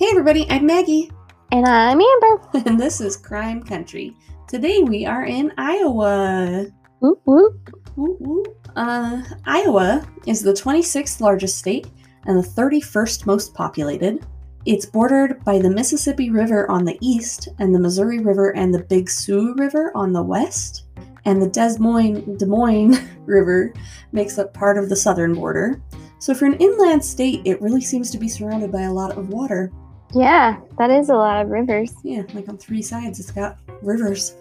Hey everybody, I'm Maggie, And I'm Amber. and this is Crime Country. Today we are in Iowa. Whoop, whoop. Woo, woo. Uh, Iowa is the 26th largest state and the 31st most populated. It's bordered by the Mississippi River on the east and the Missouri River and the Big Sioux River on the west. And the Des Moines, Des Moines River makes up part of the southern border. So for an inland state, it really seems to be surrounded by a lot of water. Yeah, that is a lot of rivers. Yeah, like on three sides, it's got rivers.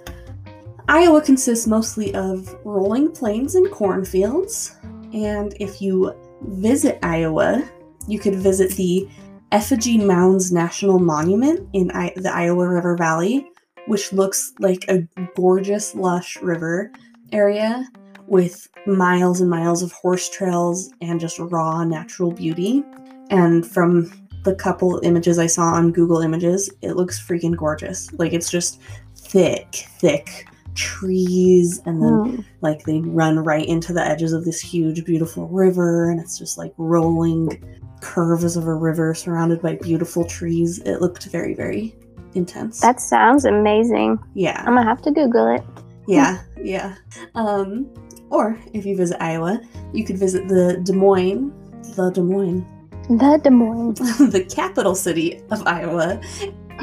Iowa consists mostly of rolling plains and cornfields. And if you visit Iowa, you could visit the Effigy Mounds National Monument in I- the Iowa River Valley, which looks like a gorgeous, lush river area with miles and miles of horse trails and just raw natural beauty. And from the couple images I saw on Google Images, it looks freaking gorgeous. Like it's just thick, thick trees, and then Hmm. like they run right into the edges of this huge, beautiful river, and it's just like rolling curves of a river surrounded by beautiful trees. It looked very, very intense. That sounds amazing. yeah, I'm gonna have to Google it. yeah, yeah. Um, or if you visit Iowa, you could visit the Des Moines, the Des Moines, The Des Moines. the capital city of Iowa,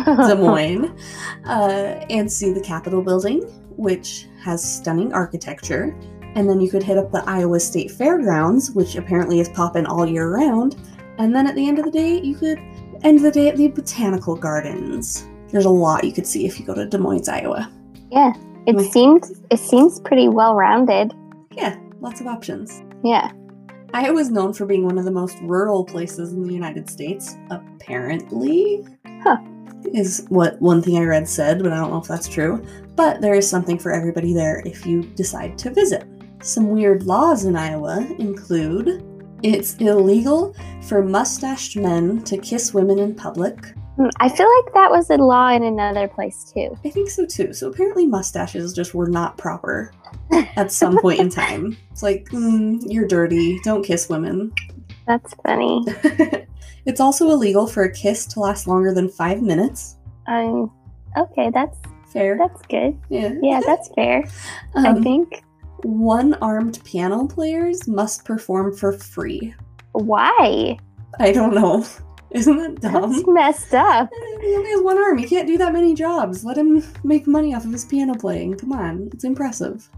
Des Moines, uh, and see the Capitol building, which has stunning architecture. And then you could hit up the Iowa State Fairgrounds, which apparently is popping all year round. And then at the end of the day, you could end the day at the Botanical Gardens. There's a lot you could see if you go to Des Moines, Iowa. yeah, it My- seems it seems pretty well rounded. Yeah, lots of options. Yeah. Iowa is known for being one of the most rural places in the United States, apparently. Huh. Is what one thing I read said, but I don't know if that's true. But there is something for everybody there if you decide to visit. Some weird laws in Iowa include it's illegal for mustached men to kiss women in public. Hmm, I feel like that was a law in another place too. I think so too. So apparently, mustaches just were not proper at some point in time. It's like, mm, you're dirty, don't kiss women. That's funny. it's also illegal for a kiss to last longer than five minutes. Um, okay, that's Fair. that's good. Yeah. Yeah, that's fair. I Um, think. one armed piano players must perform for free. Why? I don't know. Isn't that dumb? That's messed up. He only has one arm. He can't do that many jobs. Let him make money off of his piano playing. Come on. It's impressive.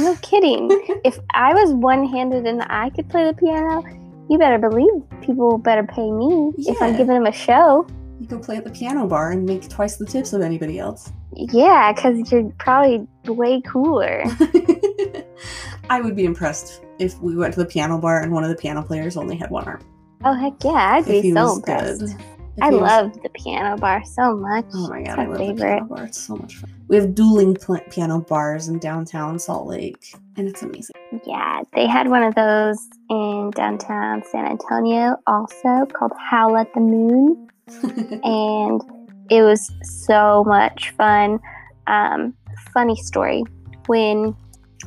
No kidding. if I was one handed and I could play the piano, you better believe people better pay me if I'm giving them a show. You go play at the piano bar and make twice the tips of anybody else. Yeah, because you're probably way cooler. I would be impressed if we went to the piano bar and one of the piano players only had one arm. Oh, heck yeah, I'd be so impressed. If I was- love the piano bar so much. Oh my god, It's I love the piano bar. It's so much fun. We have dueling pl- piano bars in downtown Salt Lake, and it's amazing. Yeah, they had one of those in downtown San Antonio also called Howl at the Moon. and it was so much fun. Um, funny story when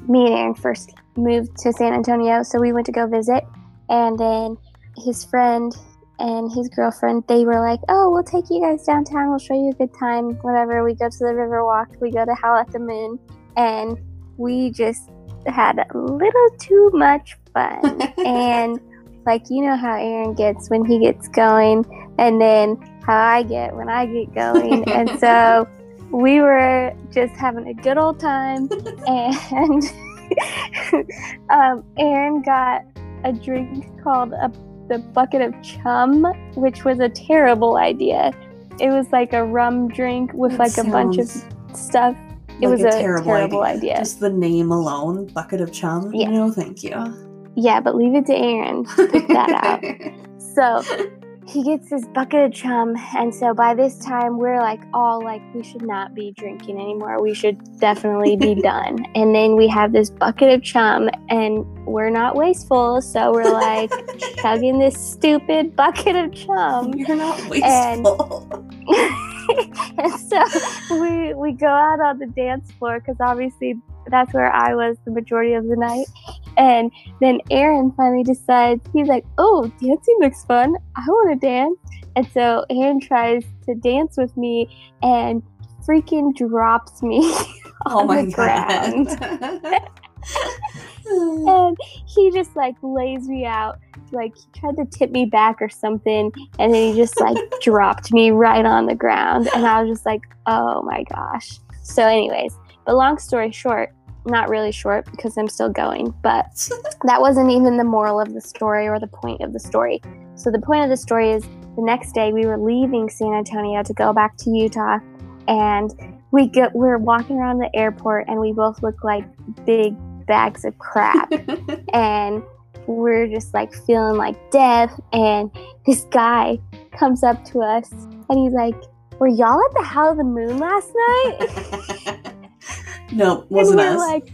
me and Aaron first moved to San Antonio, so we went to go visit, and then his friend and his girlfriend they were like, "Oh, we'll take you guys downtown. We'll show you a good time. Whatever." We go to the Riverwalk. We go to Howl at the Moon, and we just had a little too much fun. and like you know how Aaron gets when he gets going, and then how I get when I get going. and so we were just having a good old time, and um, Aaron got a drink called a, the bucket of chum, which was a terrible idea. It was like a rum drink with That like a bunch of stuff. It like was a terrible idea. Just the name alone, bucket of chum. Yeah. No, thank you. Yeah, but leave it to Aaron to pick that out. So he gets this bucket of chum, and so by this time we're like all like we should not be drinking anymore. We should definitely be done. And then we have this bucket of chum, and we're not wasteful, so we're like chugging this stupid bucket of chum. You're not And- wasteful. and so we we go out on the dance floor because obviously that's where I was the majority of the night. And then Aaron finally decides he's like, "Oh, dancing looks fun. I want to dance." And so Aaron tries to dance with me and freaking drops me Oh on my the ground. god. and he just like lays me out. Like he tried to tip me back or something, and then he just like dropped me right on the ground. And I was just like, oh my gosh. So, anyways, but long story short, not really short because I'm still going, but that wasn't even the moral of the story or the point of the story. So, the point of the story is the next day we were leaving San Antonio to go back to Utah, and we get we're walking around the airport, and we both look like big bags of crap and we're just like feeling like death and this guy comes up to us and he's like were y'all at the Howl of the Moon last night? no, wasn't us. like,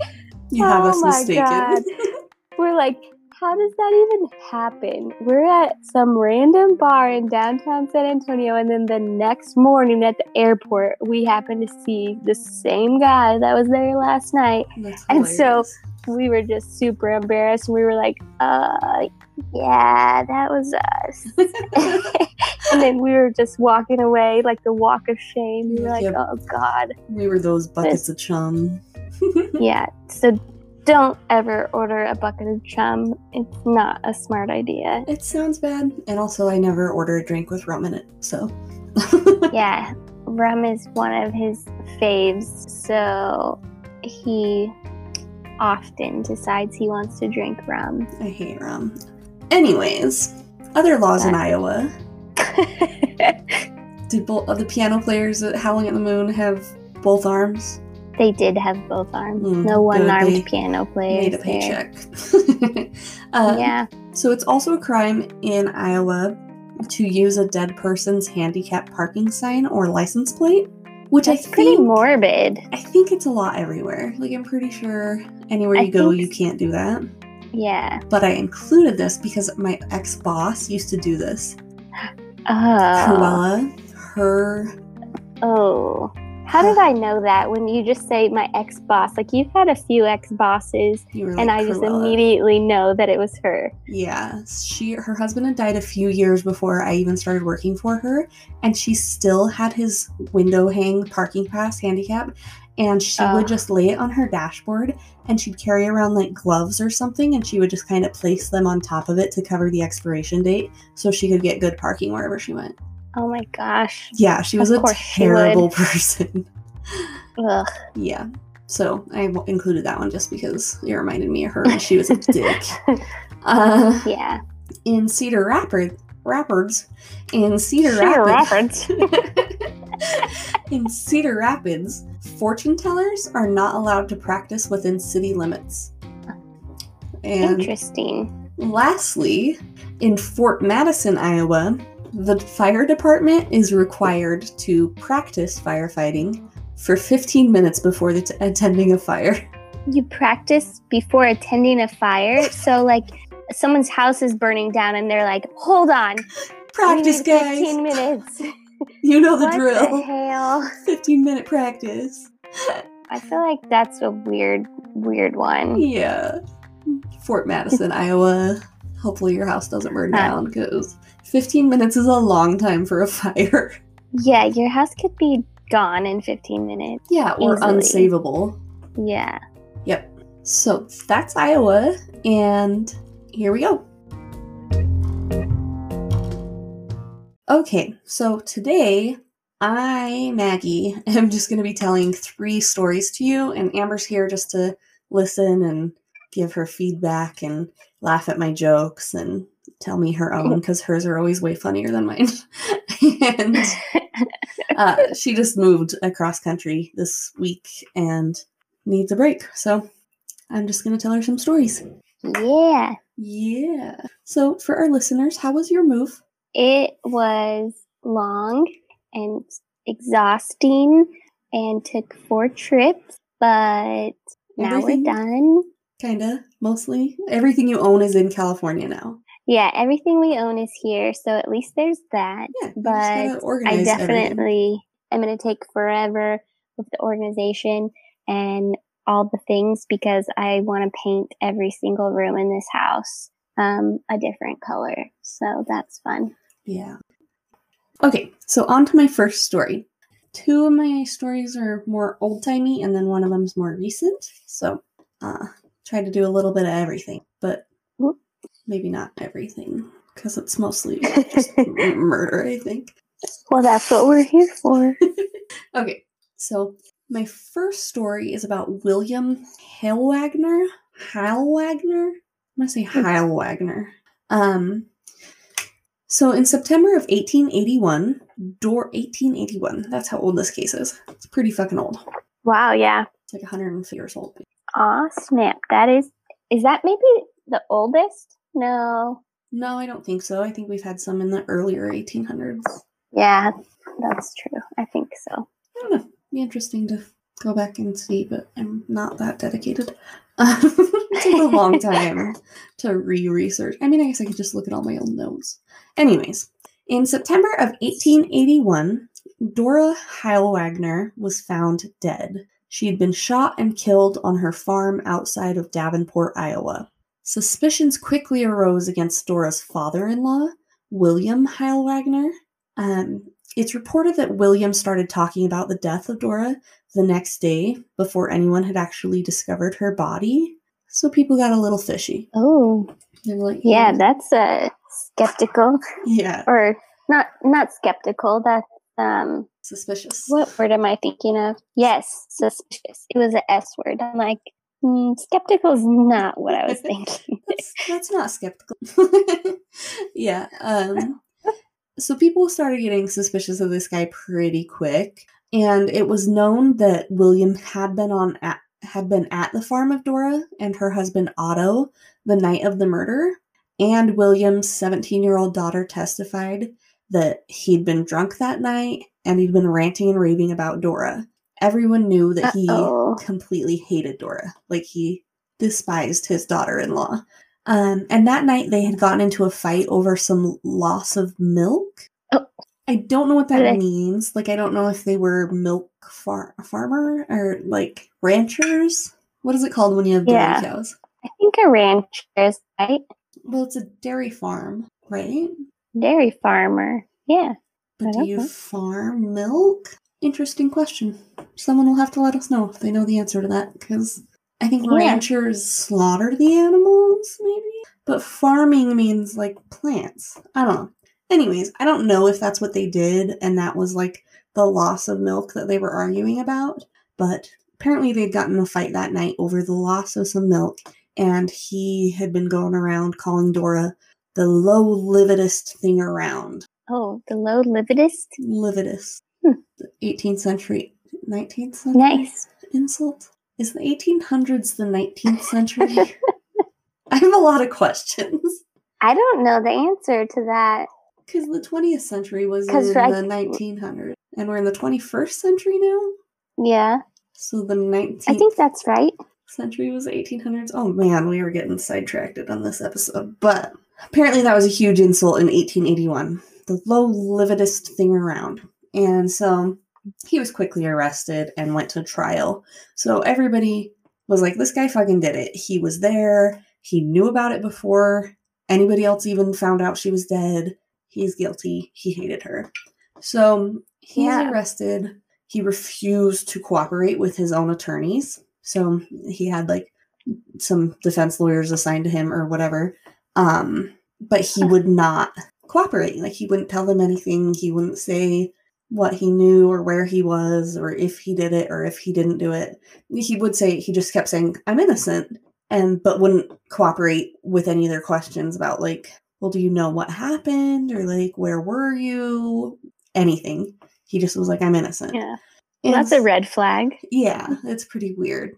you have oh us my mistaken. We're like, how does that even happen? We're at some random bar in downtown San Antonio, and then the next morning at the airport, we happen to see the same guy that was there last night. And so- We were just super embarrassed. We were like, uh, yeah, that was us. and then we were just walking away like the walk of shame. We were like, Yep. oh God. we were those buckets of chum. Yeah. So don't ever order a bucket of chum. It's not a smart idea. It sounds bad, and also I never order a drink with rum in it. So Yeah. Rum is one of his faves. So he often decides he wants to drink rum. I hate rum. Anyways, other laws in Iowa. Did both of the piano players at Howling at the Moon have both arms? they did have both arms. Mm, no one good. armed They piano player. Made a paycheck. uh, Yeah. So it's also a crime in Iowa to use a dead person's handicap parking sign or license plate, which That's I think pretty morbid. I think it's a lot everywhere. Like I'm pretty sure anywhere I you go, you can't do that. Yeah. But I included this because my ex boss used to do this. Uh. Oh. Cruella, her Oh. How did I know that when you just say my ex boss? Like you've had a few ex bosses, and like, I just immediately know that it was her. Yeah, she her husband had died a few years before I even started working for her, and she still had his window hang parking pass handicap, and she Ugh. would just lay it on her dashboard, and she'd carry around like gloves or something, and she would just kind of place them on top of it to cover the expiration date, so she could get good parking wherever she went. Oh my gosh. Yeah, she was Of a terrible person. Ugh. yeah. So I w- included that one just because it reminded me of her and she was a dick. Uh, Yeah. in Cedar Rapids, Rapids, in Cedar, Cedar Rapids, in Cedar Rapids, fortune tellers are not allowed to practice within city limits. And Interesting. lastly, in Fort Madison, Iowa, the fire department is required to practice firefighting for 15 minutes before the t- attending a fire. You practice before attending a fire. So, like, someone's house is burning down, and they're like, "Hold on, Practice, guys. Fifteen minutes. You know the what drill. the hell? 15 minute practice. I feel like that's a weird, weird one. Yeah. Fort Madison, Iowa. Hopefully your house doesn't burn Huh. down because 15 minutes is a long time for a fire. Yeah, your house could be gone in 15 minutes. Yeah, or Easily. unsavable. Yeah. Yep. So that's Iowa, and here we go. Okay, so today I, Maggie, am just going to be telling three stories to you, and Amber's here just to listen and give her feedback and laugh at my jokes and tell me her own because hers are always way funnier than mine. and uh, she just moved across country this week and needs a break. So I'm just going to tell her some stories. yeah. Yeah. So for our listeners, how was your move? It was long and exhausting and took four trips, but now Everything? we're done. Kinda, mostly. Everything you own is in California now. Yeah, everything we own is here, so at least there's that. Yeah, you just gotta but I organize everything. definitely am going to take forever with the organization and all the things because I want to paint every single room in this house um, a different color. So that's fun. Yeah. Okay, so on to my first story. Two of my stories are more old timey, and then one of them's more recent. So, uh, try to do a little bit of everything, but maybe not everything because it's mostly just murder, I think. Well, that's what we're here for. Okay, so my first story is about William Heilwagner. Heilwagner? I'm gonna say Heilwagner. Um, so in September of 1881, door 1881. That's how old this case is. It's pretty fucking old. Wow, yeah. It's like 150 years old. Aw, snap. That is, is that maybe the oldest? No. No, I don't think so. I think we've had some in the earlier 1800s. Yeah, that's true. I think so. I don't know. Be interesting to go back and see, but I'm not that dedicated. it took a long time to re-research. I mean, I guess I could just look at all my old notes. Anyways, in September of 1881, Dora Heilwagner was found dead. She had been shot and killed on her farm outside of Davenport, Iowa. Suspicions quickly arose against Dora's father-in-law, William Heilwagner. Um, it's reported that William started talking about the death of Dora the next day before anyone had actually discovered her body. So people got a little fishy. Oh, like, yeah, that's uh, skeptical. yeah, Or not not skeptical. That's, um, suspicious. what word am I thinking of? Yes, suspicious. It was an S word. I'm like, mm, skeptical is not what I was thinking. That's, that's not skeptical. yeah. Um, so people started getting suspicious of this guy pretty quick, and it was known that William had been on at, had been at the farm of Dora and her husband Otto the night of the murder. And William's 17 year old daughter testified that he'd been drunk that night and he'd been ranting and raving about Dora. Everyone knew that he Uh-oh. completely hated Dora. Like he despised his daughter in law. Um, and that night they had gotten into a fight over some loss of milk. Oh. I don't know what that Okay. means. Like, I don't know if they were milk far- farmer or like ranchers. What is it called when you have dairy Yeah. cows? I think a rancher's right. Well, it's a dairy farm, right? Dairy farmer. Yeah. But do you know. farm milk? Interesting question. Someone will have to let us know if they know the answer to that because I think Yeah. ranchers slaughter the animals, maybe? But farming means like plants. I don't know. Anyways, I don't know if that's what they did and that was like the loss of milk that they were arguing about, but apparently they'd gotten a fight that night over the loss of some milk and he had been going around calling Dora the low lividest thing around. Oh, the low lividest. Lividest. Hmm. 18th century, 19th century Nice. insult? Is the 1800s the 19th century? I have a lot of questions. I don't know the answer to that. Because the 20th century was in the 1900s. And we're in the 21st century now? Yeah, So the 19th I think that's right. century was 1800s. Oh man, we were getting sidetracked on this episode. But apparently that was a huge insult in 1881. The low lividest thing around. And so he was quickly arrested and went to trial. So everybody was like, this guy fucking did it. He was there. He knew about it before anybody else even found out she was dead. He's guilty. He hated her. So he's Yeah. arrested. He refused to cooperate with his own attorneys. So he had like some defense lawyers assigned to him or whatever. Um, but he would not cooperate. Like he wouldn't tell them anything. He wouldn't say what he knew or where he was or if he did it or if he didn't do it. He would say he just kept saying, I'm innocent and but wouldn't cooperate with any of their questions about like, well, do you know what happened? Or like where were you? Anything. He just was like, I'm innocent. Yeah, And that's a red flag. yeah, it's pretty weird.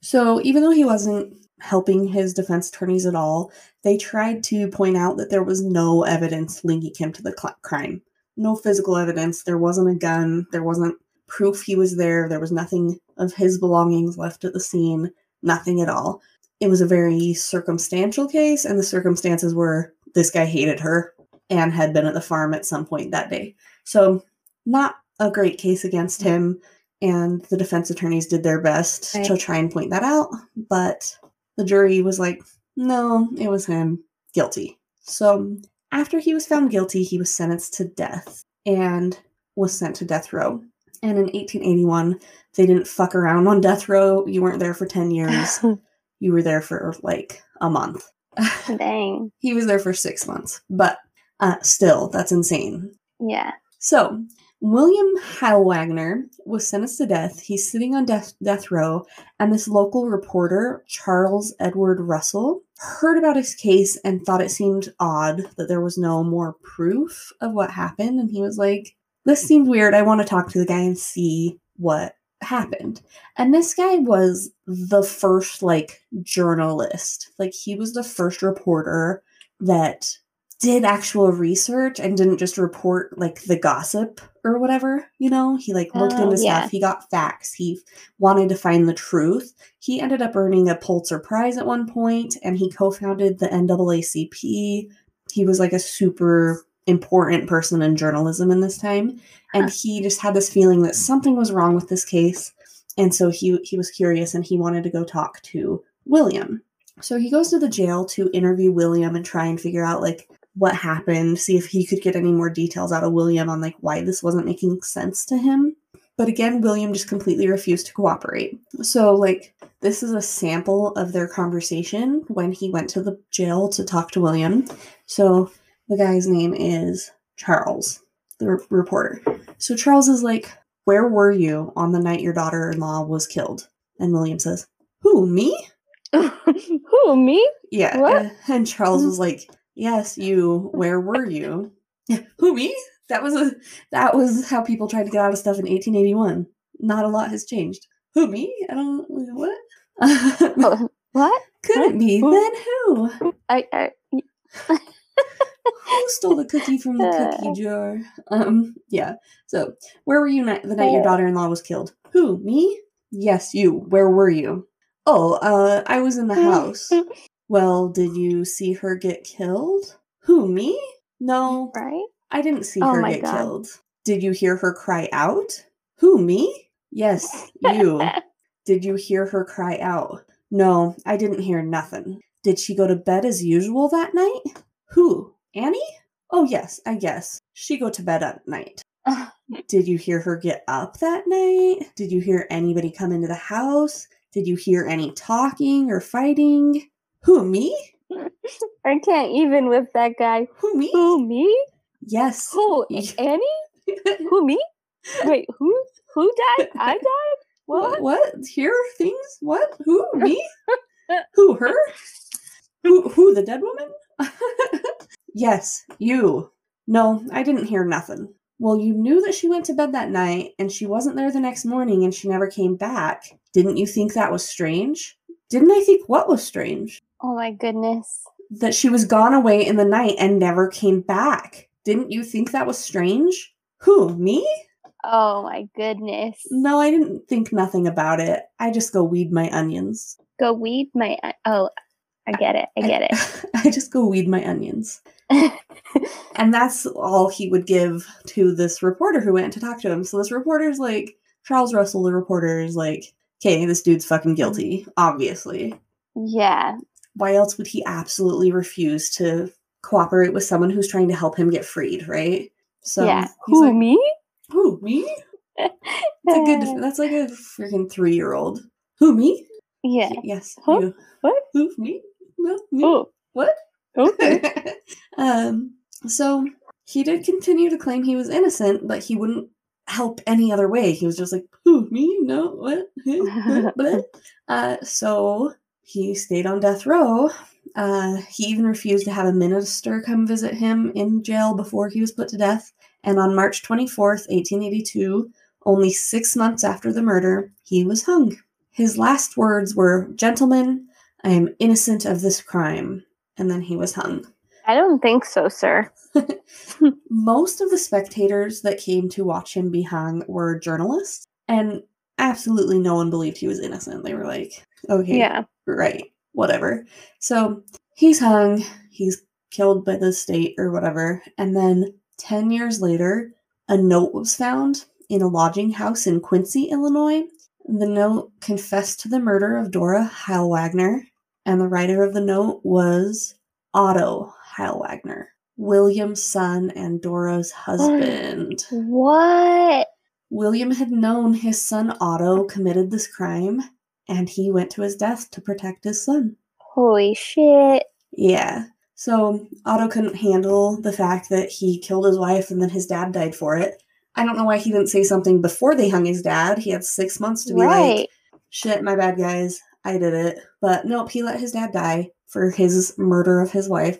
So, even though he wasn't helping his defense attorneys at all, they tried to point out that there was no evidence linking him to the crime. No physical evidence. There wasn't a gun. There wasn't proof he was there. There was nothing of his belongings left at the scene. Nothing at all. It was a very circumstantial case, and the circumstances were this guy hated her and had been at the farm at some point that day. So, not a great case against him and the defense attorneys did their best to try and point that out but the jury was like no it was him guilty so after he was found guilty he was sentenced to death and was sent to death row. And in 1881, they didn't fuck around on death row. You weren't there for 10 years. you were there for like a month. Dang. he was there for six months, but uh, still, that's insane. Yeah. So, William Heilwagner was sentenced to death. He's sitting on death, death row, and this local reporter, Charles Edward Russell, heard about his case and thought it seemed odd that there was no more proof of what happened. And he was like, This seemed weird. I want to talk to the guy and see what happened. And this guy was the first, like, journalist. Like, he was the first reporter that did actual research and didn't just report like the gossip or whatever, you know? He like looked Oh, into yeah. stuff, he got facts, he wanted to find the truth. He ended up earning a Pulitzer Prize at one point and he co-founded the NAACP. He was like a super important person in journalism in this time and he just had this feeling that something was wrong with this case and so he he was curious and he wanted to go talk to William. So he goes to the jail to interview William and try and figure out like what happened, see if he could get any more details out of William on like why this wasn't making sense to him. But again, William just completely refused to cooperate. So like this is a sample of their conversation when he went to the jail to talk to William. So the guy's name is Charles, the re- reporter. So Charles is like, "Where were you on the night your daughter-in-law was killed?" And William says, "Who, me?" Who, me? Yeah. What? And Charles was like, "Yes, you. Where were you?" Who me? That was a that was how people tried to get out of stuff in 1881. Not a lot has changed. Who me? I don't know what. Oh, what? Could it be Who? then who? I, I, Who stole the cookie from the cookie jar? Um, yeah. So, where were you ni- the night your daughter-in-law was killed? Who? Me? Yes, you. Where were you? Oh, uh, I was in the house. Well, did you see her get killed? Who? Me? No, right? I didn't see Oh her get God. killed. Did you hear her cry out? Who? Me? Yes, you. Did you hear her cry out? No, I didn't hear nothing. Did she go to bed as usual that night? Who? Annie? Oh, yes, I guess. She go to bed at night. Did you hear her get up that night? Did you hear anybody come into the house? Did you hear any talking or fighting? Who, me? I can't even with that guy. Who, me? Who, me? Yes. Who, Annie? Who, me? Wait, who? Who died? I died? What? What? What? Hear things? What? Who? Me? Who? Her? Who? Who? The dead woman? yes, you. No, I didn't hear nothing. Well, you knew that she went to bed that night and she wasn't there the next morning and she never came back. Didn't you think that was strange? Didn't I think what was strange? Oh my goodness. That she was gone away in the night and never came back. Didn't you think that was strange? Who? Me? Oh my goodness. No, I didn't think nothing about it. I just go weed my onions. Go weed my. Oh, I get it. I get it. I just go weed my onions. And that's all he would give to this reporter who went to talk to him. So this reporter's like, Charles Russell, the reporter, is like, okay, this dude's fucking guilty, obviously. yeah. Why else would he absolutely refuse to cooperate with someone who's trying to help him get freed, right? So yeah. Who, like, me? who, me? That's a good, that's like a freaking three year old. Who, me? Yeah. Yes, Huh? you. What? Who, me? No, me. What? okay. um, so he did continue to claim he was innocent, but he wouldn't help any other way. He was just like, "Who me? No, what?" Uh, so he stayed on death row. Uh, he even refused to have a minister come visit him in jail before he was put to death. And on March 24th, 1882, only six months after the murder, he was hung. His last words were, Gentlemen, I am innocent of this crime. And then he was hung. I don't think so, sir. Most of the spectators that came to watch him be hung were journalists, and absolutely no one believed he was innocent. They were like, okay, Yeah. right, whatever. So he's hung, he's killed by the state or whatever, and then 10 years later, a note was found in a lodging house in Quincy, Illinois. The note confessed to the murder of Dora Heilwagner, and the writer of the note was Otto Heilwagner. William's son and Dora's husband. What? William had known his son Otto committed this crime, and he went to his death to protect his son. Holy shit. Yeah. So Otto couldn't handle the fact that he killed his wife and then his dad died for it. I don't know why he didn't say something before they hung his dad. He had six months to be right. like, shit, my bad, guys. I did it. But nope, he let his dad die for his murder of his wife.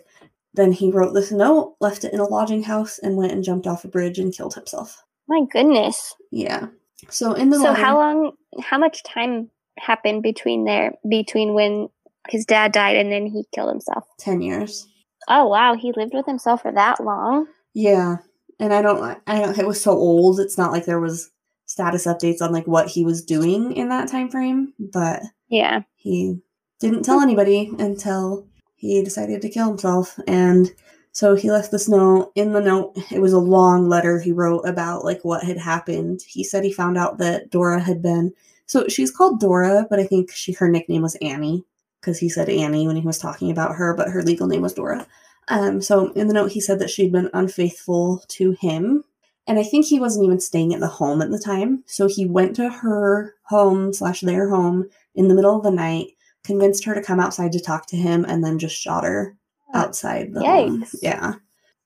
Then he wrote this note, left it in a lodging house, and went and jumped off a bridge and killed himself. My goodness. Yeah. So in the So letter, how long how much time happened between there between when his dad died and then he killed himself? ten years. Oh wow, he lived with himself for that long. Yeah, and I don't, I don't. It was so old. It's not like there was status updates on like what he was doing in that time frame, but Yeah. he didn't tell anybody until he decided to kill himself, and so he left this note. In the note, it was a long letter he wrote about like what had happened. He said he found out that Dora had been. So she's called Dora, but I think she her nickname was Annie because he said Annie when he was talking about her, but her legal name was Dora. Um, so in the note, he said that she'd been unfaithful to him. And I think he wasn't even staying at the home at the time. So he went to her home slash their home in the middle of the night, convinced her to come outside to talk to him, and then just shot her oh, outside the home. Yikes. Yeah.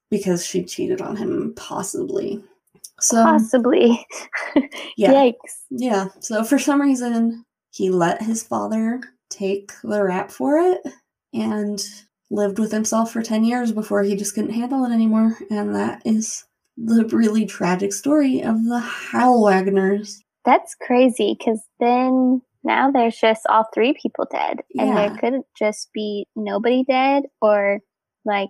Because she cheated on him, possibly. So Possibly. yeah. Yikes. Yeah. So for some reason, he let his father take the rap for it and lived with himself for 10 years before he just couldn't handle it anymore. And that is the really tragic story of the Hallwagners. That's crazy because then now there's just all three people dead. And Yeah. there could just be nobody dead or like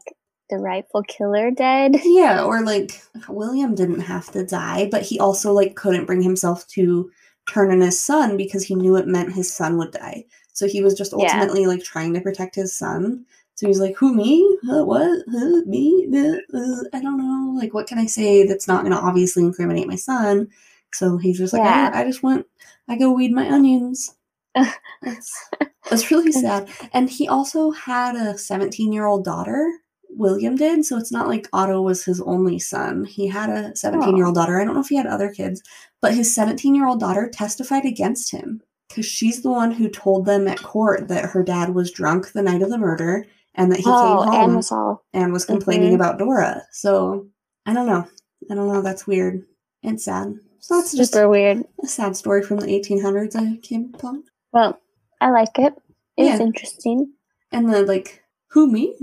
the rightful killer dead. Yeah, or like William didn't have to die, but he also like couldn't bring himself to turn on his son because he knew it meant his son would die. So he was just Yeah. ultimately like trying to protect his son. So he's like, "Who me? Huh, what? Huh, me? Uh, uh, I don't know. Like, what can I say that's not going to obviously incriminate my son?" So he's just like, Yeah. I, "I just want, I go weed my onions." That's that's really sad. And he also had a 17 year old daughter. William did, so it's not like Otto was his only son. He had a 17 year old daughter. I don't know if he had other kids, but his 17 year old daughter testified against him because she's the one who told them at court that her dad was drunk the night of the murder and that he oh, came home and was all and was complaining Mhm. about Dora. So I don't know. I don't know. That's weird and sad. So that's just super weird. a sad story from the 1800s I came upon. Well, I like it. It's Yeah. interesting. And then, like, who, me?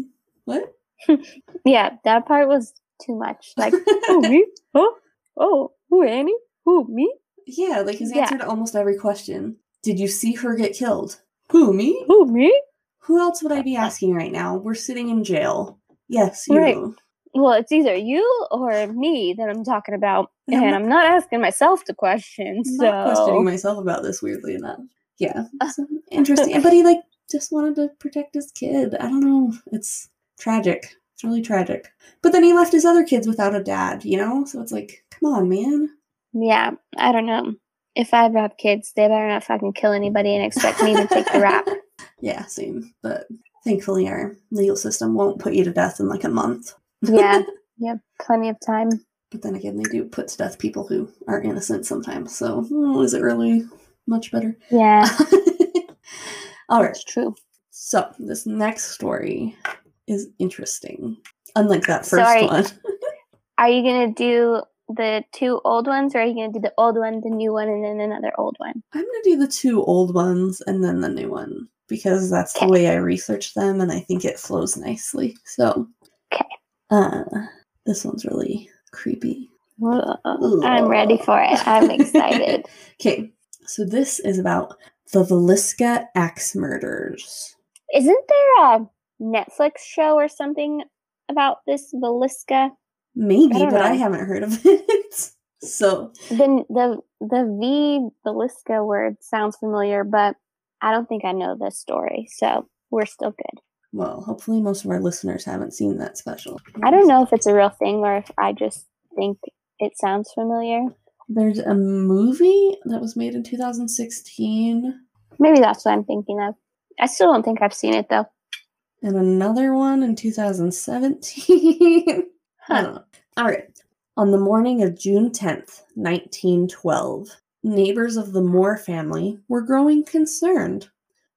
What? Yeah, that part was too much. Like, who me? Huh? Oh, who Annie? Who me? yeah, like his Yeah. answer to almost every question. Did you see her get killed? Who, me? Who me? Who else would I be asking right now? We're sitting in jail. Yes, you. Right. Well, it's either you or me that I'm talking about, And I'm and not- I'm not asking myself the question. I'm So not questioning myself about this, weirdly enough. Yeah, so interesting. but he, like, just wanted to protect his kid. I don't know. It's tragic. It's really tragic. But then he left his other kids without a dad, you know? So it's like, come on, man. yeah, I don't know. If I ever have kids, they better not fucking kill anybody and expect me to take the rap. Yeah, same. But thankfully, our legal system won't put you to death in like a month. Yeah, have plenty of time. But then again, they do put to death people who are innocent sometimes. So, oh, is it really much better? Yeah, All right. it's true. So, this next story is interesting. Unlike that first are- one. Are you gonna do the two old ones, or are you gonna do the old one, the new one, and then another old one? I'm going to do the two old ones and then the new one because that's the way I researched them and I think it flows nicely. So, Okay. Uh, this one's really creepy. I'm ready for it. I'm excited. Okay, so this is about the Villisca axe murders. Isn't there a Netflix show or something about this Villisca? Maybe, I but I haven't heard of it. so, The the the V Villisca word sounds familiar, but I don't think I know this story, so we're still good. Well, hopefully most of our listeners haven't seen that special. I don't know if it's a real thing or if I just think it sounds familiar. There's a movie that was made in 2016. Maybe that's what I'm thinking of. I still don't think I've seen it though. and another one in 2017. I don't know. All right. On the morning of June 10th, 1912, neighbors of the Moore family were growing concerned.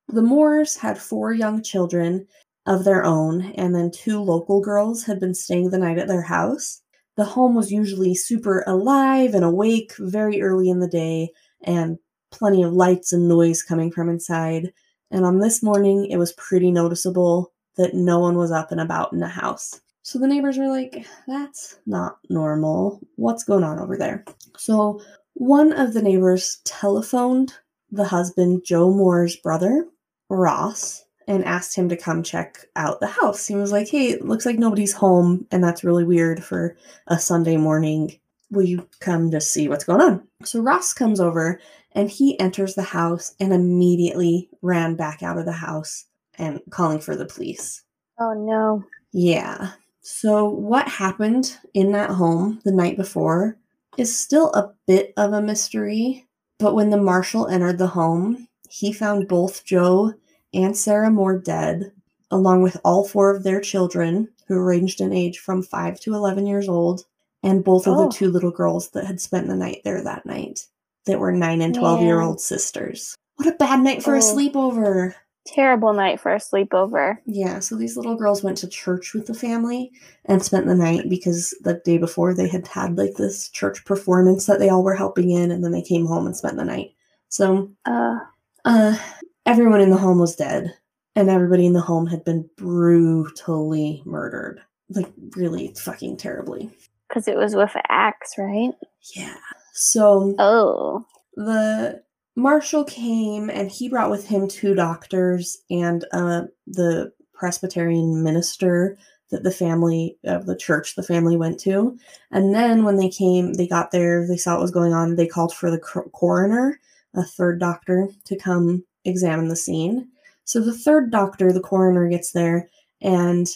The Moores had four young children of their own, and then two local girls had been staying the night at their house. The home was usually super alive and awake very early in the day, and plenty of lights and noise coming from inside. And on this morning, it was pretty noticeable that no one was up and about in the house. So the neighbors were like, that's not normal. What's going on over there? So one of the neighbors telephoned the husband, Joe Moore's brother, Ross, and asked him to come check out the house. He was like, hey, it looks like nobody's home, and that's really weird for a Sunday morning. Will you come to see what's going on? So Ross comes over and he enters the house and immediately ran back out of the house and calling for the police. Oh no. Yeah. So, what happened in that home the night before is still a bit of a mystery. But when the marshal entered the home, he found both Joe and Sarah Moore dead, along with all four of their children, who ranged in age from 5 to 11 years old, and both of Oh. the two little girls that had spent the night there that night, that were 9 and 12 year old sisters. What a bad night for a Oh. sleepover! Terrible night for a sleepover. Yeah, so these little girls went to church with the family and spent the night because the day before they had had like this church performance that they all were helping in, and then they came home and spent the night. So, Uh, uh, everyone in the home was dead, and everybody in the home had been brutally murdered. Like, really fucking terribly. because it was with an axe, right? Yeah. So, Oh. the marshal came and he brought with him two doctors and uh, the presbyterian minister that the family of the church the family went to and then when they came they got there they saw what was going on they called for the cor- coroner a third doctor to come examine the scene. So the third doctor the coroner gets there and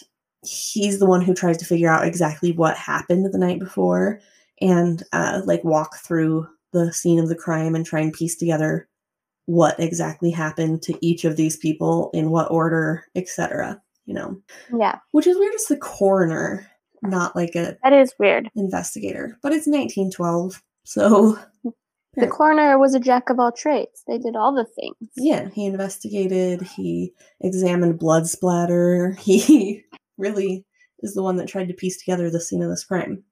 he's the one who tries to figure out exactly what happened the night before and uh, like walk through the scene of the crime and try and piece together what exactly happened to each of these people in what order etc you know? Yeah, which is weird it's the coroner not like a that is weird. investigator but it's 1912 so The coroner was a jack of all trades. They did all the things. yeah he investigated he examined blood splatter he really is the one that tried to piece together the scene of this crime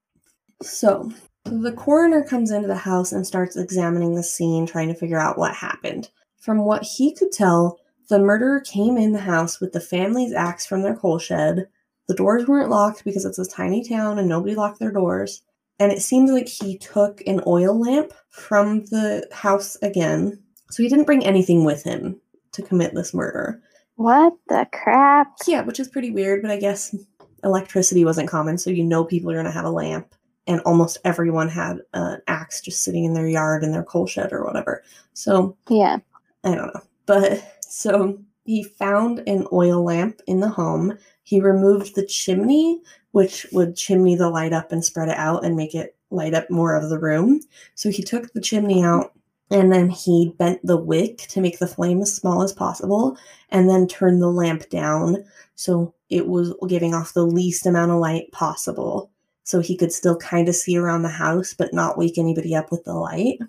so the coroner comes into the house and starts examining the scene, trying to figure out what happened. From what he could tell, the murderer came in the house with the family's axe from their coal shed. The doors weren't locked because it's a tiny town and nobody locked their doors. And it seemed like he took an oil lamp from the house again. So he didn't bring anything with him to commit this murder. What the crap? Yeah, which is pretty weird, but I guess electricity wasn't common, so you know people are going to have a lamp. And almost everyone had an axe just sitting in their yard in their coal shed or whatever. So Yeah. I don't know. But so he found an oil lamp in the home. He removed the chimney, which would chimney the light up and spread it out and make it light up more of the room. So he took the chimney out and then he bent the wick to make the flame as small as possible and then turned the lamp down so it was giving off the least amount of light possible so he could still kind of see around the house but not wake anybody up with the light.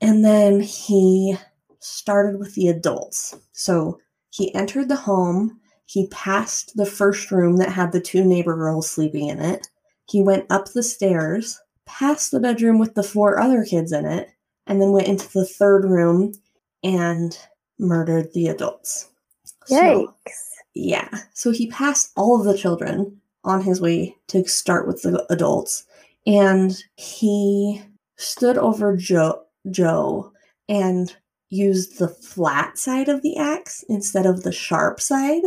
And then he started with the adults. So he entered the home, he passed the first room that had the two neighbor girls sleeping in it. He went up the stairs, past the bedroom with the four other kids in it, and then went into the third room and murdered the adults. So- yeah. So he passed all of the children on his way to start with the adults. And he stood over Joe Joe and used the flat side of the axe instead of the sharp side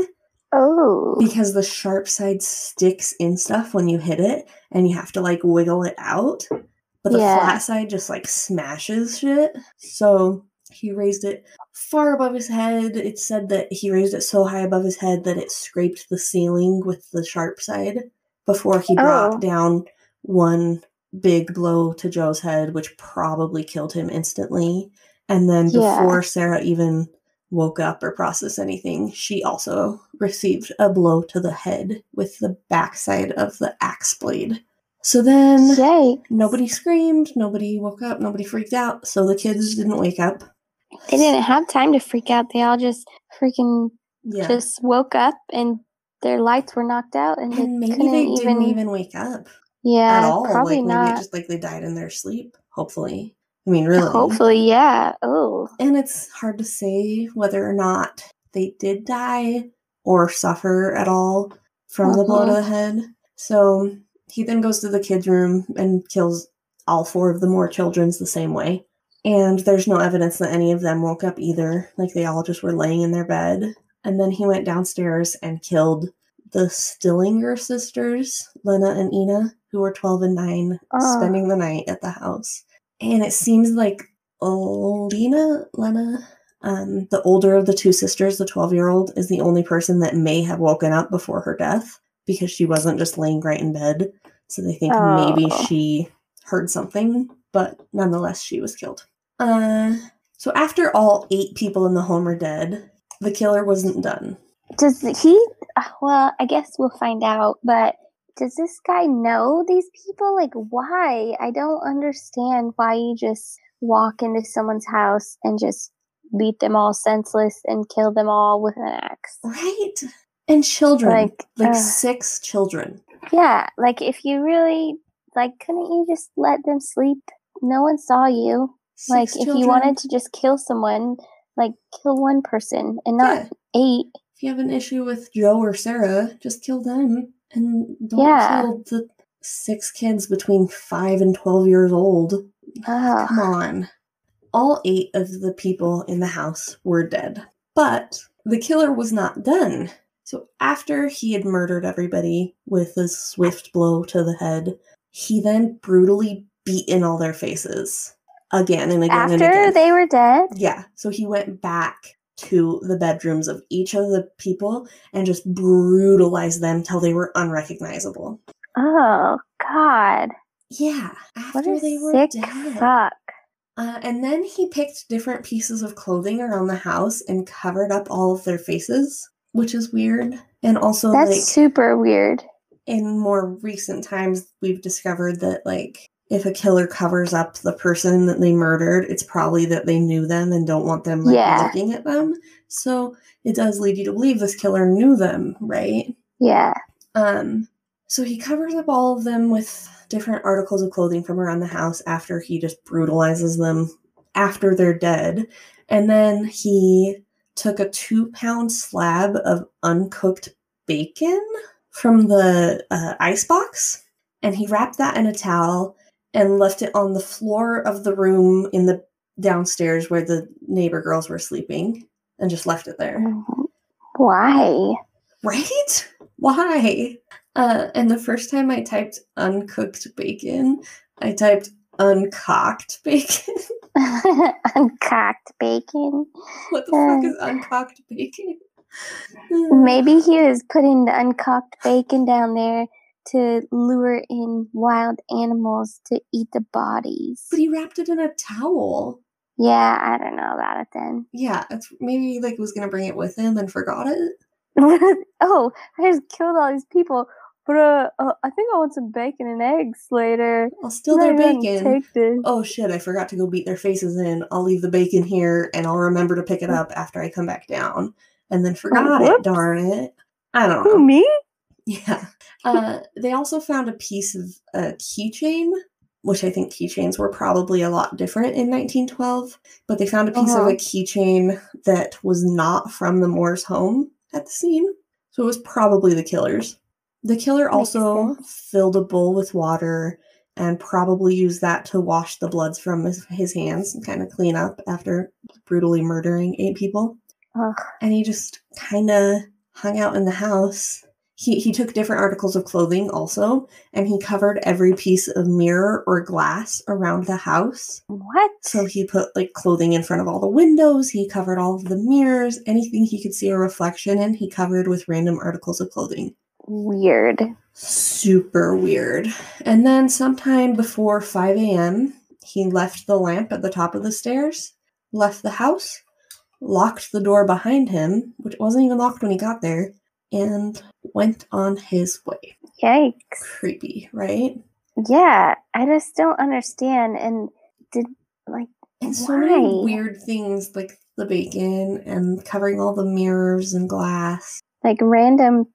Oh. because the sharp side sticks in stuff when you hit it and you have to like wiggle it out. But the Yeah. flat side just like smashes shit. So he raised it far above his head. It said that he raised it so high above his head that it scraped the ceiling with the sharp side before he brought Oh. down one big blow to Joe's head, which probably killed him instantly. And then Yeah. before Sarah even woke up or process anything, she also received a blow to the head with the backside of the axe blade. So then Yay. nobody screamed, nobody woke up, nobody freaked out, so the kids didn't wake up. They didn't have time to freak out. They all just freaking Yeah. just woke up and their lights were knocked out and they maybe couldn't they even, didn't even wake up yeah at all. probably like not. just like they died in their sleep, hopefully. I mean really. Hopefully, yeah. Oh, And it's hard to say whether or not they did die or suffer at all from the blow to the uh-huh. head. So he then goes to the kids' room and kills all four of the Moore children's the same way. And there's no evidence that any of them woke up either. Like they all just were laying in their bed. And then he went downstairs and killed the Stillinger sisters, Lena and Ina, who were 12 and 9, Oh. spending the night at the house. And it seems like Lena, Lena, um, the older of the two sisters, the 12 year old, is the only person that may have woken up before her death because she wasn't just laying right in bed. So they think maybe Oh. she heard something, but nonetheless, she was killed. Uh, so after all eight people in the home are dead, the killer wasn't done. does he? Well, I guess we'll find out. But does this guy know these people? Like, why? I don't understand why you just walk into someone's house and just beat them all senseless and kill them all with an axe. Right? And children. Like, Like, ugh. six children. Yeah, like if you really like, couldn't you just let them sleep? No one saw you. like Six if you wanted to just kill someone, like kill one person and not Yeah. eight. If you have an issue with Joe or Sarah, just kill them and don't Yeah. kill the six kids between five and 12 years old. Ugh. Come on. All eight of the people in the house were dead. But the killer was not done. So after he had murdered everybody with a swift blow to the head, he then brutally beat in all their faces again and again and After again. they were dead. Yeah. So he went back to the bedrooms of each of the people and just brutalized them till they were unrecognizable. Oh God! Yeah. What After a they were sick dead. fuck. Uh, and then he picked different pieces of clothing around the house and covered up all of their faces, which is weird. And also, That's like, super weird. in more recent times, we've discovered that, like, if a killer covers up the person that they murdered, it's probably that they knew them and don't want them like Yeah. looking at them. So it does lead you to believe this killer knew them, right? Yeah. Um, so he covers up all of them with different articles of clothing from around the house after he just brutalizes them after they're dead. And then he took a two pound slab of uncooked bacon from the uh, icebox and he wrapped that in a towel and left it on the floor of the room in the downstairs where the neighbor girls were sleeping and just left it there. Why? Right? Why? Uh, and the first time I typed uncooked bacon, I typed uncocked bacon. Uncocked bacon. what the fuck Uh. is uncocked bacon? Maybe he was putting the uncocked bacon down there to lure in wild animals to eat the bodies. But he wrapped it in a towel. Yeah, I don't know about it then. Yeah, it's maybe like was gonna bring it with him and forgot it. oh, I just killed all these people, but uh, uh, I think I want some bacon and eggs later. I'll steal their bacon. Oh shit, I forgot to go beat their faces in. I'll leave the bacon here and I'll remember to pick it up after I come back down. And then forgot it, darn it. I don't know. Who me? Yeah. Uh, they also found a piece of a keychain, which I think keychains were probably a lot different in 1912. But they found a piece of Uh-huh. a keychain that was not from the Moore's home at the scene. So it was probably the killer's. The killer also filled a bowl with water and probably used that to wash the bloods from his, his hands and kind of clean up after brutally murdering eight people Ugh. and he just kind of hung out in the house. He he took different articles of clothing also, and he covered every piece of mirror or glass around the house. What? So he put like clothing in front of all the windows. He covered all of the mirrors, anything he could see a reflection in. He covered with random articles of clothing. Weird. Super weird. And then sometime before 5 a.m., he left the lamp at the top of the stairs, left the house, locked the door behind him, which wasn't even locked when he got there, and went on his way. Yikes. Creepy, right? Yeah, I just don't understand. And did like And so many weird things like the bacon and covering all the mirrors and glass. like random